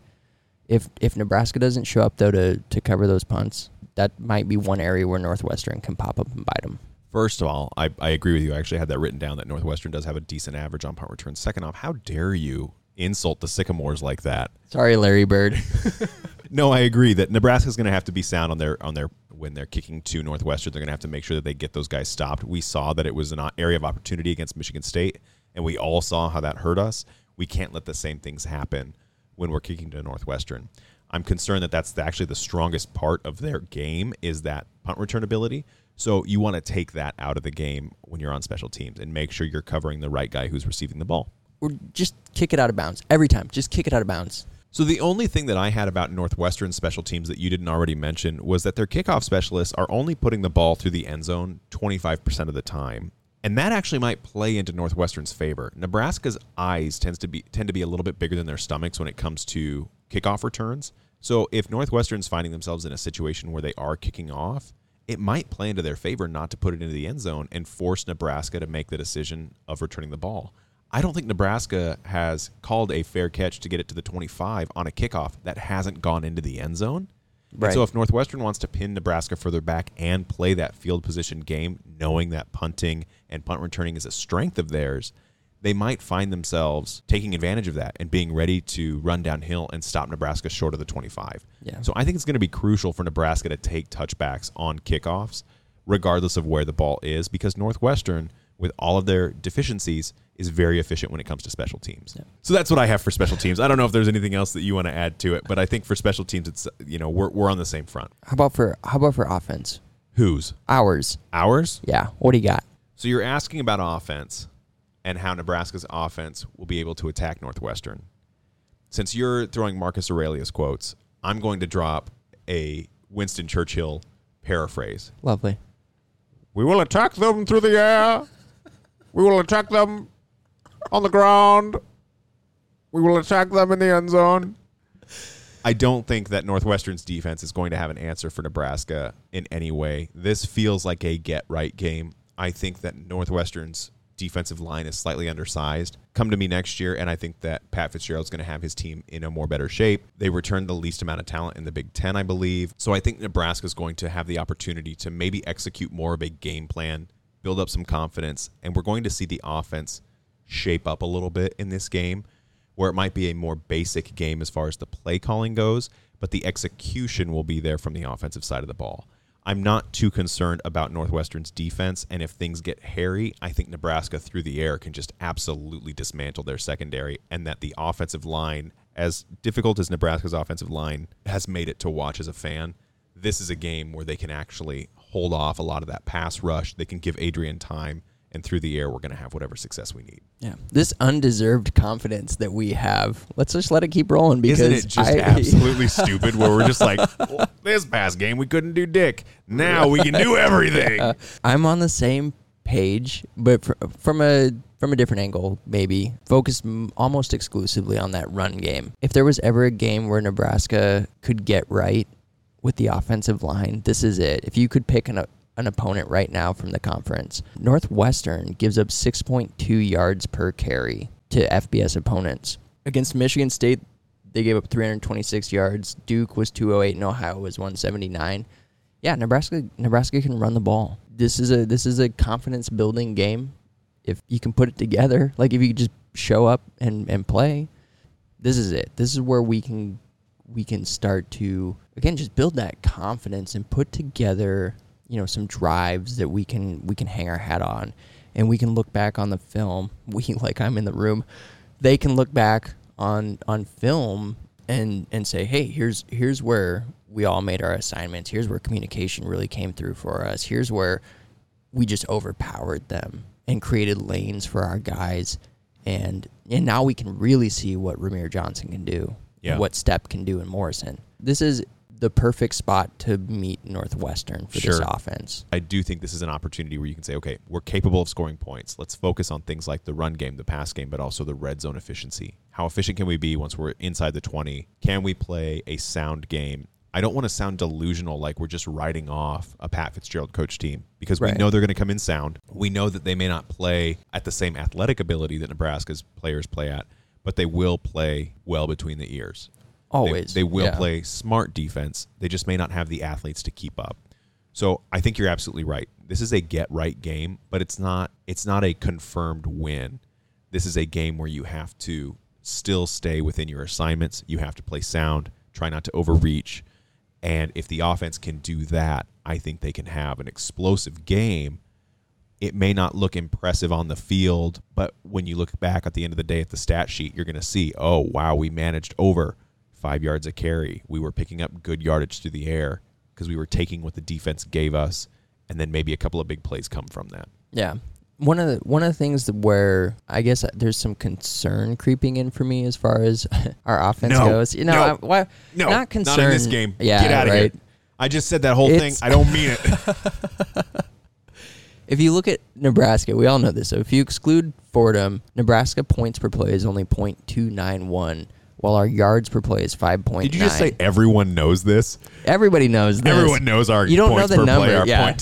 If if Nebraska doesn't show up though to to cover those punts, that might be one area where Northwestern can pop up and bite them. First of all, I, I agree with you. I actually had that written down that Northwestern does have a decent average on punt returns. Second off, how dare you insult the Sycamores like that? Sorry, Larry Bird. No, I agree that Nebraska's going to have to be sound on their on their when they're kicking to Northwestern. They're going to have to make sure that they get those guys stopped. We saw that it was an area of opportunity against Michigan State, and we all saw how that hurt us. We can't let the same things happen when we're kicking to Northwestern. I'm concerned that that's actually the strongest part of their game is that punt return ability. So you want to take that out of the game when you're on special teams and make sure you're covering the right guy who's receiving the ball. or just kick it out of bounds every time. Just kick it out of bounds. So the only thing that I had about Northwestern special teams that you didn't already mention was that their kickoff specialists are only putting the ball through the end zone 25% of the time. And that actually might play into Northwestern's favor. Nebraska's eyes tends to be tend to be a little bit bigger than their stomachs when it comes to kickoff returns. So if Northwestern's finding themselves in a situation where they are kicking off, it might play into their favor not to put it into the end zone and force Nebraska to make the decision of returning the ball. I don't think Nebraska has called a fair catch to get it to the 25 on a kickoff that hasn't gone into the end zone. And so if Northwestern wants to pin Nebraska further back and play that field position game, knowing that punting and punt returning is a strength of theirs, they might find themselves taking advantage of that and being ready to run downhill and stop Nebraska short of the 25. Yeah. So I think it's going to be crucial for Nebraska to take touchbacks on kickoffs, regardless of where the ball is, because Northwestern, with all of their deficiencies, is very efficient when it comes to special teams. Yeah. So that's what I have for special teams. I don't know if there's anything else that you want to add to it, but I think for special teams, it's you know we're we're on the same front. How about for how about for offense? Whose Ours. ours? Yeah. What do you got? So you're asking about offense and how Nebraska's offense will be able to attack Northwestern. Since you're throwing Marcus Aurelius quotes, I'm going to drop a Winston Churchill paraphrase. Lovely. We will attack them through the air. We will attack them on the ground. We will attack them in the end zone. I don't think that Northwestern's defense is going to have an answer for Nebraska in any way. This feels like a get right game. I think that Northwestern's defensive line is slightly undersized. Come to me next year, and I think that Pat Fitzgerald's going to have his team in a more better shape. They returned the least amount of talent in the Big Ten, I believe. So I think Nebraska's going to have the opportunity to maybe execute more of a game plan, build up some confidence, and we're going to see the offense shape up a little bit in this game where it might be a more basic game as far as the play calling goes, but the execution will be there from the offensive side of the ball. I'm not too concerned about Northwestern's defense, and if things get hairy, I think Nebraska through the air can just absolutely dismantle their secondary, and that the offensive line, as difficult as Nebraska's offensive line has made it to watch as a fan, this is a game where they can actually hold off a lot of that pass rush. They can give Adrian time, and through the air, we're going to have whatever success we need. Yeah. This undeserved confidence that we have. Let's just let it keep rolling because Isn't it just I, absolutely stupid where we're just like, "Well, this past game we couldn't do dick. Now we can do everything. I'm on the same page, but fr- from a from a different angle, maybe focus m- almost exclusively on that run game. If there was ever a game where Nebraska could get right with the offensive line, this is it. If you could pick an an opponent right now from the conference, Northwestern gives up 6.2 yards per carry to FBS opponents. Against Michigan State, they gave up 326 yards. Duke was 208 and Ohio was 179. Yeah, Nebraska Nebraska can run the ball. This is a this is a confidence building game. If you can put it together, like if you just show up and, and play, this is it. This is where we can we can start to again just build that confidence and put together, you know, some drives that we can we can hang our hat on and we can look back on the film. We like I'm in the room. They can look back on on film and and say, "Hey, here's here's where we all made our assignments. Here's where communication really came through for us. Here's where we just overpowered them and created lanes for our guys. And and now we can really see what Rahmir Johnson can do. Yeah. What Stepp can do in Morrison. This is the perfect spot to meet Northwestern for this Sure. offense. I do think this is an opportunity where you can say, okay, we're capable of scoring points. Let's focus on things like the run game, the pass game, but also the red zone efficiency. How efficient can we be once we're inside the 20? Can we play a sound game? I don't want to sound delusional like we're just writing off a Pat Fitzgerald coach team because we Right. know they're going to come in sound. We know that they may not play at the same athletic ability that Nebraska's players play at, but they will play well between the ears. They- Always. They, will Yeah. play smart defense. They just may not have the athletes to keep up. So I think you're absolutely right. This is a get right game, but it's not it's not a confirmed win. This is a game where you have to still stay within your assignments. You have to play sound, try not to overreach. And if the offense can do that, I think they can have an explosive game. It may not look impressive on the field, but when you look back at the end of the day at the stat sheet, you're going to see, oh, wow, we managed over five yards a carry. We were picking up good yardage through the air because we were taking what the defense gave us, and then maybe a couple of big plays come from that. Yeah. One of the one of the things that where I guess there's some concern creeping in for me as far as our offense No. goes. You know, No. I, why, No, not concern. not in this game. Yeah, Get out of right. here. I just said that whole thing. I don't mean it. If you look at Nebraska, we all know this. So if you exclude Fordham, Nebraska points per play is only .291, while our yards per play is 5.9. Did you just say everyone knows this? everybody knows this? Everyone knows our You don't know the number, play yeah.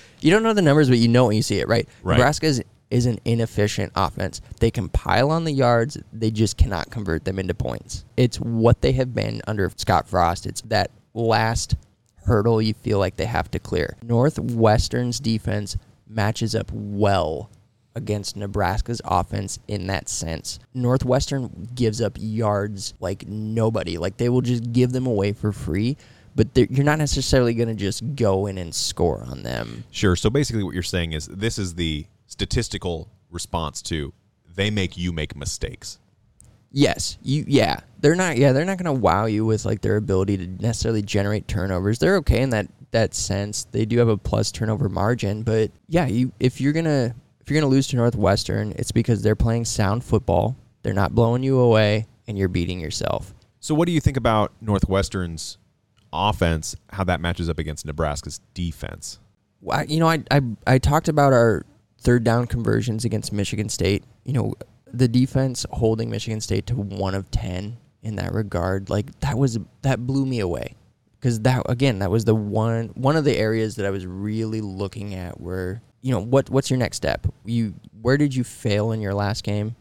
You don't know the numbers, but you know when you see it, right? Right. Nebraska is, is an inefficient offense. They can pile on the yards, they just cannot convert them into points. It's what they have been under Scott Frost. It's that last hurdle you feel like they have to clear. Northwestern's defense matches up well against Nebraska's offense in that sense. Northwestern gives up yards like nobody. Like they will just give them away for free, but you're not necessarily going to just go in and score on them. Sure. So basically, what you're saying is this is the statistical response to they make you make mistakes. Yes, you yeah. They're not yeah, they're not going to wow you with like their ability to necessarily generate turnovers. They're okay in that that sense. They do have a plus turnover margin, but yeah, you if you're going to if you're going to lose to Northwestern, it's because they're playing sound football. They're not blowing you away and you're beating yourself. So, what do you think about Northwestern's offense? How that matches up against Nebraska's defense? Well, I- you know, I, I I talked about our third down conversions against Michigan State. You know, the defense holding Michigan State to one of ten in that regard, like that was that blew me away because that again, that was the one one of the areas that I was really looking at. Where you know, what what's your next step? You where did you fail in your last game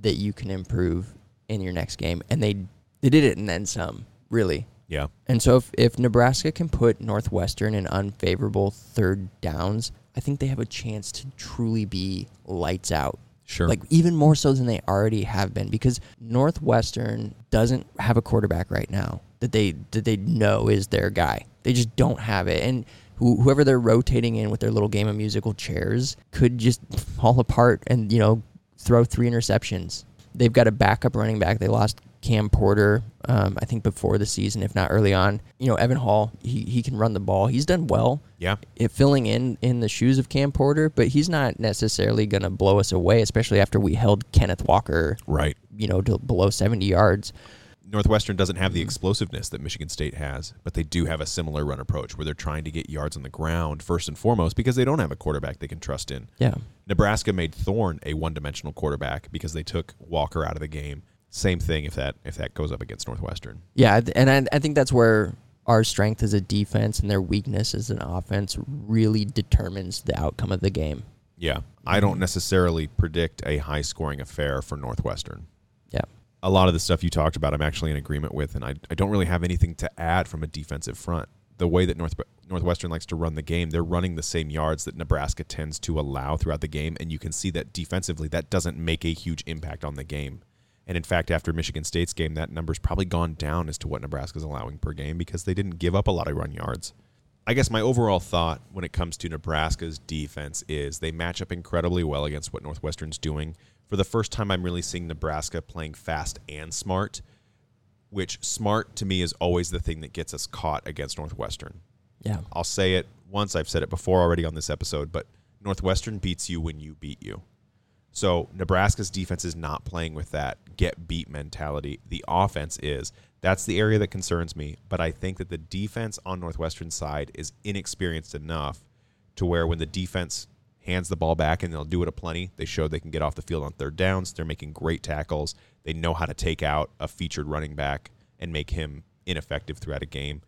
that you can improve in your next game? And they they did it and then some, really. Yeah. And so if, if Nebraska can put Northwestern in unfavorable third downs, I think they have a chance to truly be lights out. Sure. Like even more so than they already have been because Northwestern doesn't have a quarterback right now that they that they know is their guy. They just don't have it. And who, whoever they're rotating in with their little game of musical chairs could just fall apart and, you know, throw three interceptions. They've got a backup running back. They lost Cam Porter, um, I think before the season, if not early on. You know, Evan Hull, he, he can run the ball. He's done well yeah. it filling in in the shoes of Cam Porter, but he's not necessarily going to blow us away, especially after we held Kenneth Walker, Right. you know, to below 70 yards. Northwestern doesn't have the explosiveness that Michigan State has, but they do have a similar run approach where they're trying to get yards on the ground first and foremost because they don't have a quarterback they can trust in. Yeah. Nebraska made Thorne a one-dimensional quarterback because they took Walker out of the game. Same thing if that if that goes up against Northwestern. Yeah, and I, I think that's where our strength as a defense and their weakness as an offense really determines the outcome of the game. Yeah, I don't necessarily predict a high-scoring affair for Northwestern. A lot of the stuff you talked about, I'm actually in agreement with, and I, I don't really have anything to add from a defensive front. The way that North Northwestern likes to run the game, they're running the same yards that Nebraska tends to allow throughout the game, and you can see that defensively, that doesn't make a huge impact on the game. And in fact, after Michigan State's game, that number's probably gone down as to what Nebraska's allowing per game because they didn't give up a lot of run yards. I guess my overall thought when it comes to Nebraska's defense is they match up incredibly well against what Northwestern's doing. For the first time, I'm really seeing Nebraska playing fast and smart, which smart to me is always the thing that gets us caught against Northwestern. Yeah. I'll say it once, I've said it before already on this episode, but Northwestern beats you when you beat you. So Nebraska's defense is not playing with that get beat mentality. The offense is. That's the area that concerns me. But I think that the defense on Northwestern side is inexperienced enough to where when the defense hands the ball back and they'll do it a plenty. they show they can get off the field on third downs. They're making great tackles. They know how to take out a featured running back and make him ineffective throughout a game.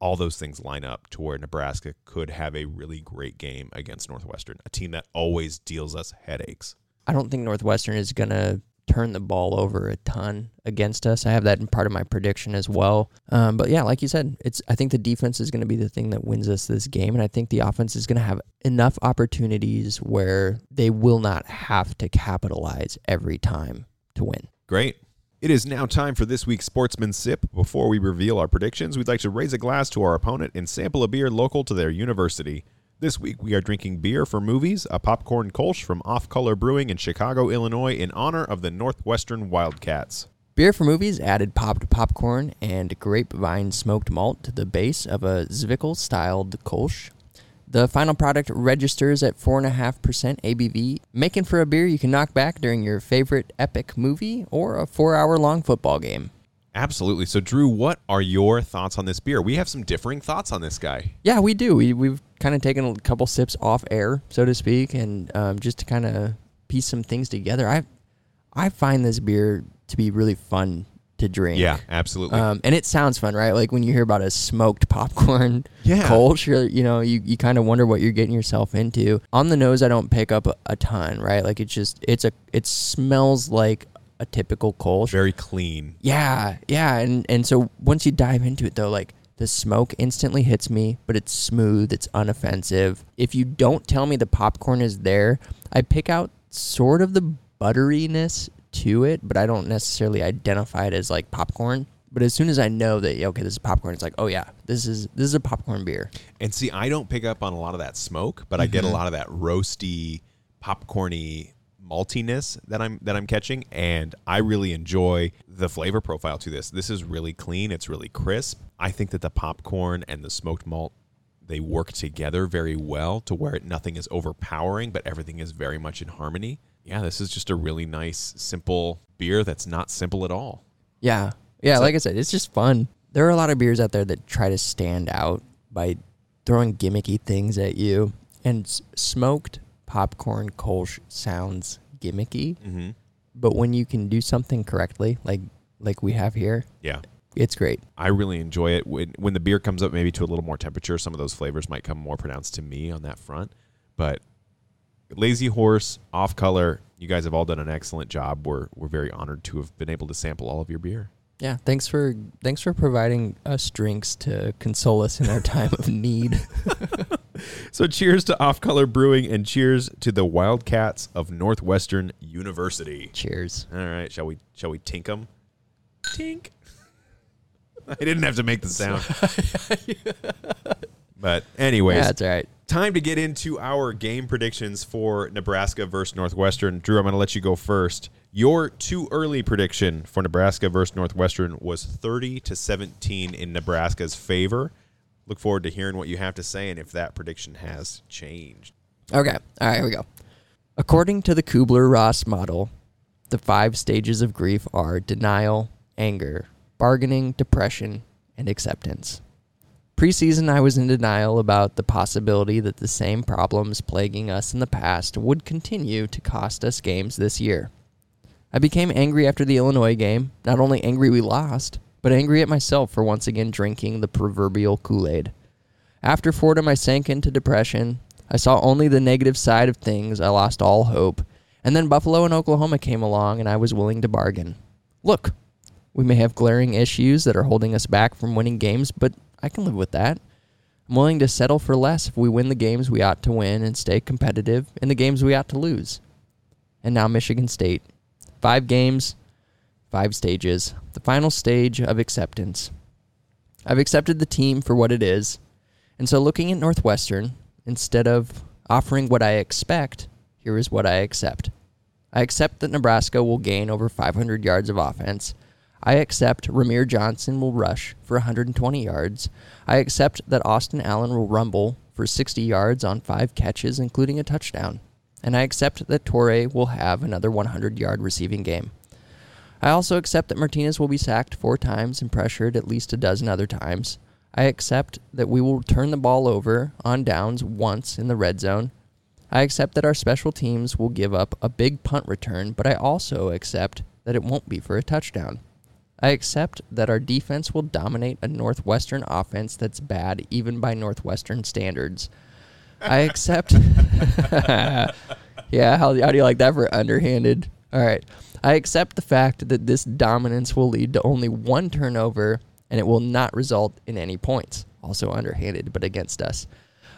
All those things line up to where Nebraska could have a really great game against Northwestern, a team that always deals us headaches. I don't think Northwestern is going to turn the ball over a ton against us. I have that in part of my prediction as well. Um, but yeah, like you said, it's I think the defense is going to be the thing that wins us this game, and I think the offense is going to have enough opportunities where they will not have to capitalize every time to win. Great. It is now time for this week's Sportsman Sip. Before we reveal our predictions, we'd like to raise a glass to our opponent and sample a beer local to their university. This week we are drinking beer for movies, a popcorn kolsch from Off Color Brewing in Chicago, Illinois, in honor of the Northwestern Wildcats. Beer for Movies added popped popcorn and grapevine smoked malt to the base of a Zwickel styled Kolsch. The final product registers at 4.5% ABV, making for a beer you can knock back during your favorite epic movie or a four hour long football game. Absolutely. So, Drew, what are your thoughts on this beer? We have some differing thoughts on this guy. Yeah, we do. We, we've kind of taken a couple sips off air, so to speak, and um, just to kind of piece some things together. I I find this beer to be really fun to drink. Yeah, absolutely. Um, and it sounds fun, right? Like when you hear about a smoked popcorn Yeah. Kolsch, you're, you know, you, you kind of wonder what you're getting yourself into. On the nose, I don't pick up a, a ton, right? Like it's just, it's a, it smells like a typical Kolsch. Very clean. Yeah, yeah, and and so once you dive into it though, like the smoke instantly hits me, but it's smooth, it's unoffensive. If you don't tell me the popcorn is there, I pick out sort of the butteriness to it, but I don't necessarily identify it as like popcorn. But as soon as I know that okay, this is popcorn, it's like, oh yeah, this is this is a popcorn beer. And see, I don't pick up on a lot of that smoke, but I get a mm-hmm. lot of that roasty, popcorny maltiness that I'm that I'm catching, and I really enjoy the flavor profile to this. This is really clean. It's really crisp. I think that the popcorn and the smoked malt they work together very well to where nothing is overpowering, but everything is very much in harmony. Yeah, this is just a really nice, simple beer that's not simple at all. Yeah. Yeah, So- like I said, it's just fun. There are a lot of beers out there that try to stand out by throwing gimmicky things at you. And s- smoked popcorn Kolsch sounds gimmicky, Mm-hmm. but when you can do something correctly, like like we have here, Yeah. it's great. I really enjoy it when when the beer comes up maybe to a little more temperature. Some of those flavors might come more pronounced to me on that front. But Lazy Horse, Off Color, you guys have all done an excellent job. We're we're very honored to have been able to sample all of your beer. Yeah, thanks for thanks for providing us drinks to console us in our time of need. So cheers to Off Color Brewing and cheers to the Wildcats of Northwestern University. Cheers. All right, shall we shall we tink them? Tink. I didn't have to make the sound. but anyways, Yeah, that's all right. time to get into our game predictions for Nebraska versus Northwestern. Drew, I'm going to let you go first. Your too early prediction for Nebraska versus Northwestern was 30 to 17 in Nebraska's favor. Look forward to hearing what you have to say and if that prediction has changed. Okay. All right, here we go. According to the Kubler Ross model, the five stages of grief are denial, anger, bargaining, depression, and acceptance. Preseason, I was in denial about the possibility that the same problems plaguing us in the past would continue to cost us games this year. I became angry after the Illinois game, not only angry we lost, but angry at myself for once again drinking the proverbial Kool Aid. After Fordham, I sank into depression. I saw only the negative side of things. I lost all hope. And then Buffalo and Oklahoma came along, and I was willing to bargain. Look, we may have glaring issues that are holding us back from winning games, but I can live with that. I'm willing to settle for less if we win the games we ought to win and stay competitive in the games we ought to lose. And now Michigan State. Five games, five stages. The final stage of acceptance. I've accepted the team for what it is. And so looking at Northwestern, instead of offering what I expect, here is what I accept. I accept that Nebraska will gain over 500 yards of offense. I accept Rahmir Johnson will rush for 120 yards. I accept that Austin Allen will rumble for 60 yards on five catches, including a touchdown. And I accept that Toure will have another 100 yard receiving game. I also accept that Martinez will be sacked four times and pressured at least a dozen other times. I accept that we will turn the ball over on downs once in the red zone. I accept that our special teams will give up a big punt return, but I also accept that it won't be for a touchdown. I accept that our defense will dominate a Northwestern offense that's bad even by Northwestern standards. I accept. yeah, how, how do you like that for underhanded? All right. I accept the fact that this dominance will lead to only one turnover and it will not result in any points. Also underhanded, but against us.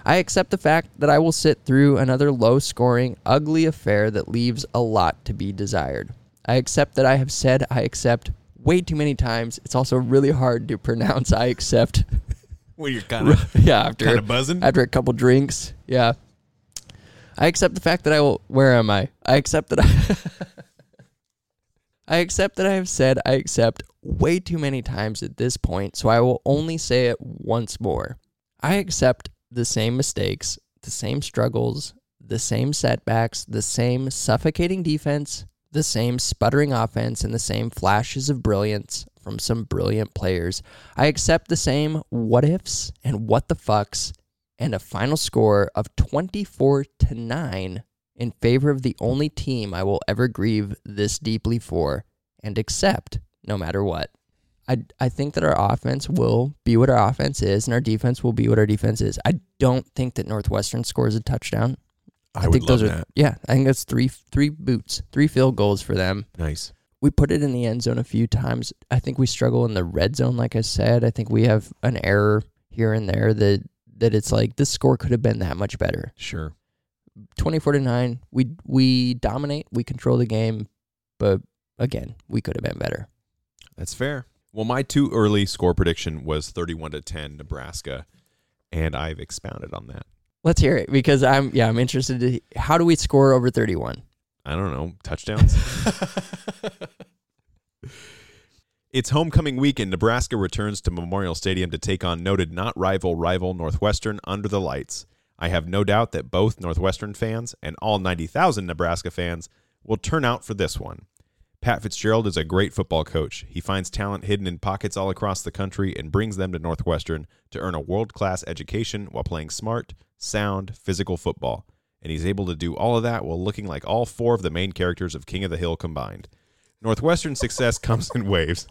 I accept the fact that I will sit through another low scoring, ugly affair that leaves a lot to be desired. I accept that I have said I accept way too many times. It's also really hard to pronounce I accept. Well, you're kind of yeah, after kind of buzzing. after a couple drinks. Yeah. I accept the fact that I will where am I? I accept that I I accept that I have said I accept way too many times at this point, so I will only say it once more. I accept the same mistakes, the same struggles, the same setbacks, the same suffocating defense, the same sputtering offense, and the same flashes of brilliance from some brilliant players. I accept the same what ifs and what the fucks and a final score of 24 to 9 in favor of the only team I will ever grieve this deeply for and accept no matter what. I, I think that our offense will be what our offense is and our defense will be what our defense is. I don't think that Northwestern scores a touchdown. I, would think those are that. yeah, I think that's three three boots, three field goals for them. Nice. We put it in the end zone a few times. I think we struggle in the red zone like I said. I think we have an error here and there that that it's like this score could have been that much better. Sure. 24 to 9. We we dominate, we control the game, but again, we could have been better. That's fair. Well, my too early score prediction was 31 to 10 Nebraska, and I've expounded on that. Let's hear it because I'm yeah, I'm interested to how do we score over 31? I don't know, touchdowns. it's homecoming week and Nebraska returns to Memorial Stadium to take on noted not rival rival Northwestern under the lights. I have no doubt that both Northwestern fans and all 90,000 Nebraska fans will turn out for this one. Pat Fitzgerald is a great football coach. He finds talent hidden in pockets all across the country and brings them to Northwestern to earn a world class education while playing smart, sound, physical football. And he's able to do all of that while looking like all four of the main characters of King of the Hill combined. Northwestern success comes in waves.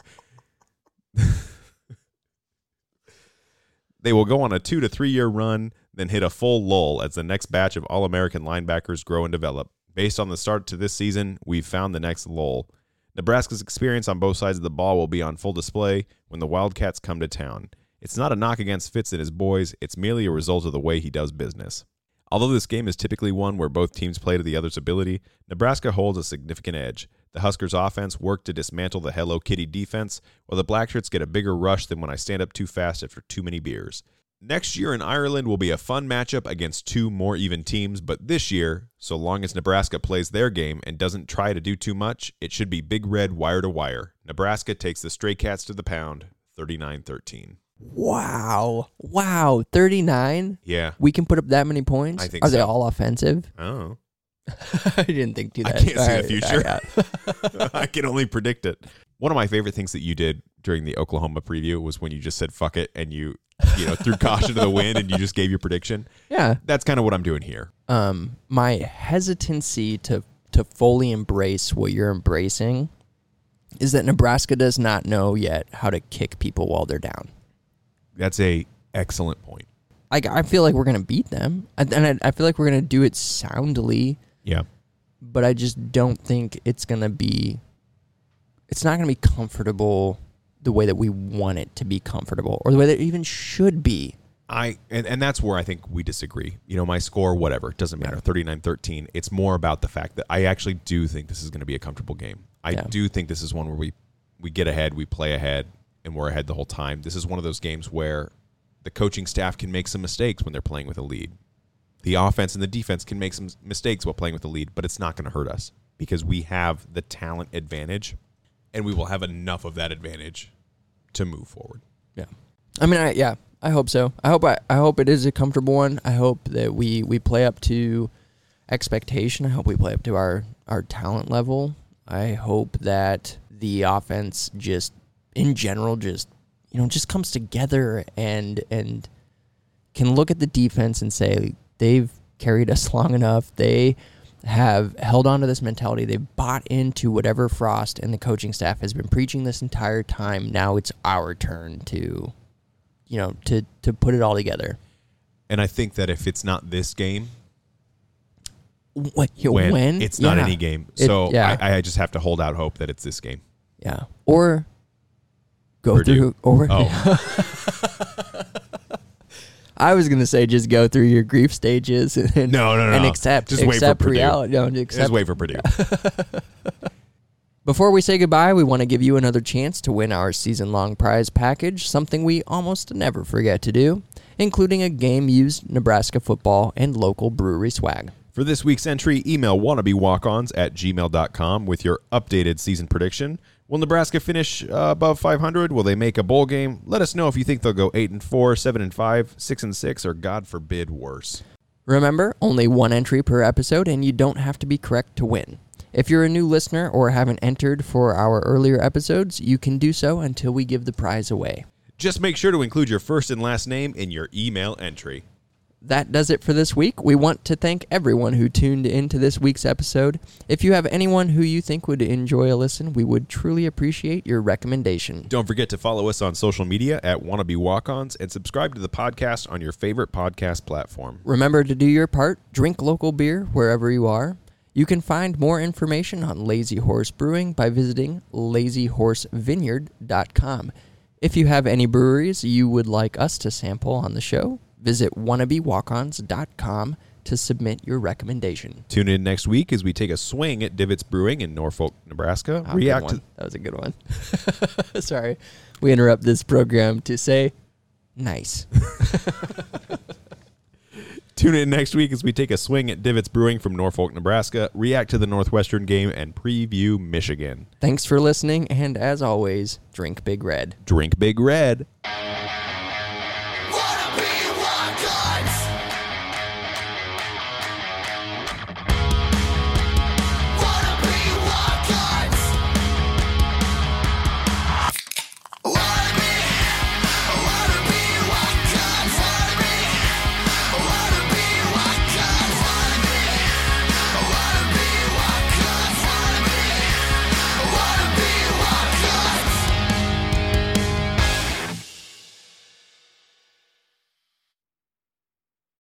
they will go on a two to three year run, then hit a full lull as the next batch of All American linebackers grow and develop. Based on the start to this season, we've found the next lull. Nebraska's experience on both sides of the ball will be on full display when the Wildcats come to town. It's not a knock against Fitz and his boys, it's merely a result of the way he does business. Although this game is typically one where both teams play to the other's ability, Nebraska holds a significant edge. The Huskers' offense worked to dismantle the Hello Kitty defense, while the Blackshirts get a bigger rush than when I stand up too fast after too many beers. Next year in Ireland will be a fun matchup against two more even teams, but this year, so long as Nebraska plays their game and doesn't try to do too much, it should be Big Red wire to wire. Nebraska takes the Stray Cats to the pound, 39 13. Wow. Wow, 39? Yeah. We can put up that many points? I think Are they all offensive? Oh. I didn't think too I can't see the future. I can only predict it. One of my favorite things that you did during the Oklahoma preview was when you just said fuck it and you you know threw caution to the wind and you just gave your prediction. Yeah. That's kind of what I'm doing here. Um, my hesitancy to to fully embrace what you're embracing is that Nebraska does not know yet how to kick people while they're down. That's a excellent point. I, I feel like we're gonna beat them, and and I, I feel like we're gonna do it soundly, Yeah. but I just don't think it's gonna be. It's not gonna be comfortable the way that we want it to be comfortable, or the way that it even should be. I and, and that's where I think we disagree. You know, my score, whatever, it doesn't matter. 39-13. It's more about the fact that I actually do think this is going to be a comfortable game. I Yeah. do think this is one where we we get ahead, we play ahead, and we're ahead the whole time. This is one of those games where the coaching staff can make some mistakes when they're playing with a lead. The offense and the defense can make some mistakes while playing with the lead, but it's not going to hurt us because we have the talent advantage and we will have enough of that advantage to move forward. Yeah. I mean, I yeah, I hope so. I hope I, I hope it is a comfortable one. I hope that we we play up to expectation. I hope we play up to our our talent level. I hope that the offense just in general just you know just comes together and and can look at the defense and say they've carried us long enough. They have held on to this mentality. They've bought into whatever Frost and the coaching staff has been preaching this entire time. Now it's our turn to, you know, to to put it all together. And I think that if it's not this game, you when, when? it's not Yeah. any game. It- So yeah. I, I just have to hold out hope that it's this game. Yeah, or go Purdue. through. Or Oh, I was gonna say just go through your grief stages and No, no, no, and accept Just wait for accept Purdue. reality. No, just wait for Purdue. Before we say goodbye, we want to give you another chance to win our season long prize package, something we almost never forget to do, including a game used Nebraska football and local brewery swag. For this week's entry, email wannabewalkons at gmail.com with your updated season prediction. Will Nebraska finish uh, above 500? Will they make a bowl game? Let us know if you think they'll go 8 and 4, 7 and 5, 6 and 6, or God forbid, worse. Remember, only one entry per episode, and you don't have to be correct to win. If you're a new listener or haven't entered for our earlier episodes, you can do so until we give the prize away. Just make sure to include your first and last name in your email entry. That does it for this week. We want to thank everyone who tuned into this week's episode. If you have anyone who you think would enjoy a listen, we would truly appreciate your recommendation. Don't forget to follow us on social media at Wannabe Walk-Ons and subscribe to the podcast on your favorite podcast platform. Remember to do your part, drink local beer wherever you are. You can find more information on Lazy Horse Brewing by visiting lazyhorsevineyard.com. If you have any breweries you would like us to sample on the show, visit wannabewalkons.com to submit your recommendation. Tune in next week as we take a swing at Divots Brewing in Norfolk, Nebraska. Ah, React to That was a good one. Sorry. We interrupt this program to say nice. Tune in next week as we take a swing at Divots Brewing from Norfolk, Nebraska, react to the Northwestern game, and preview Michigan. Thanks for listening, and as always, drink Big Red. Drink Big Red.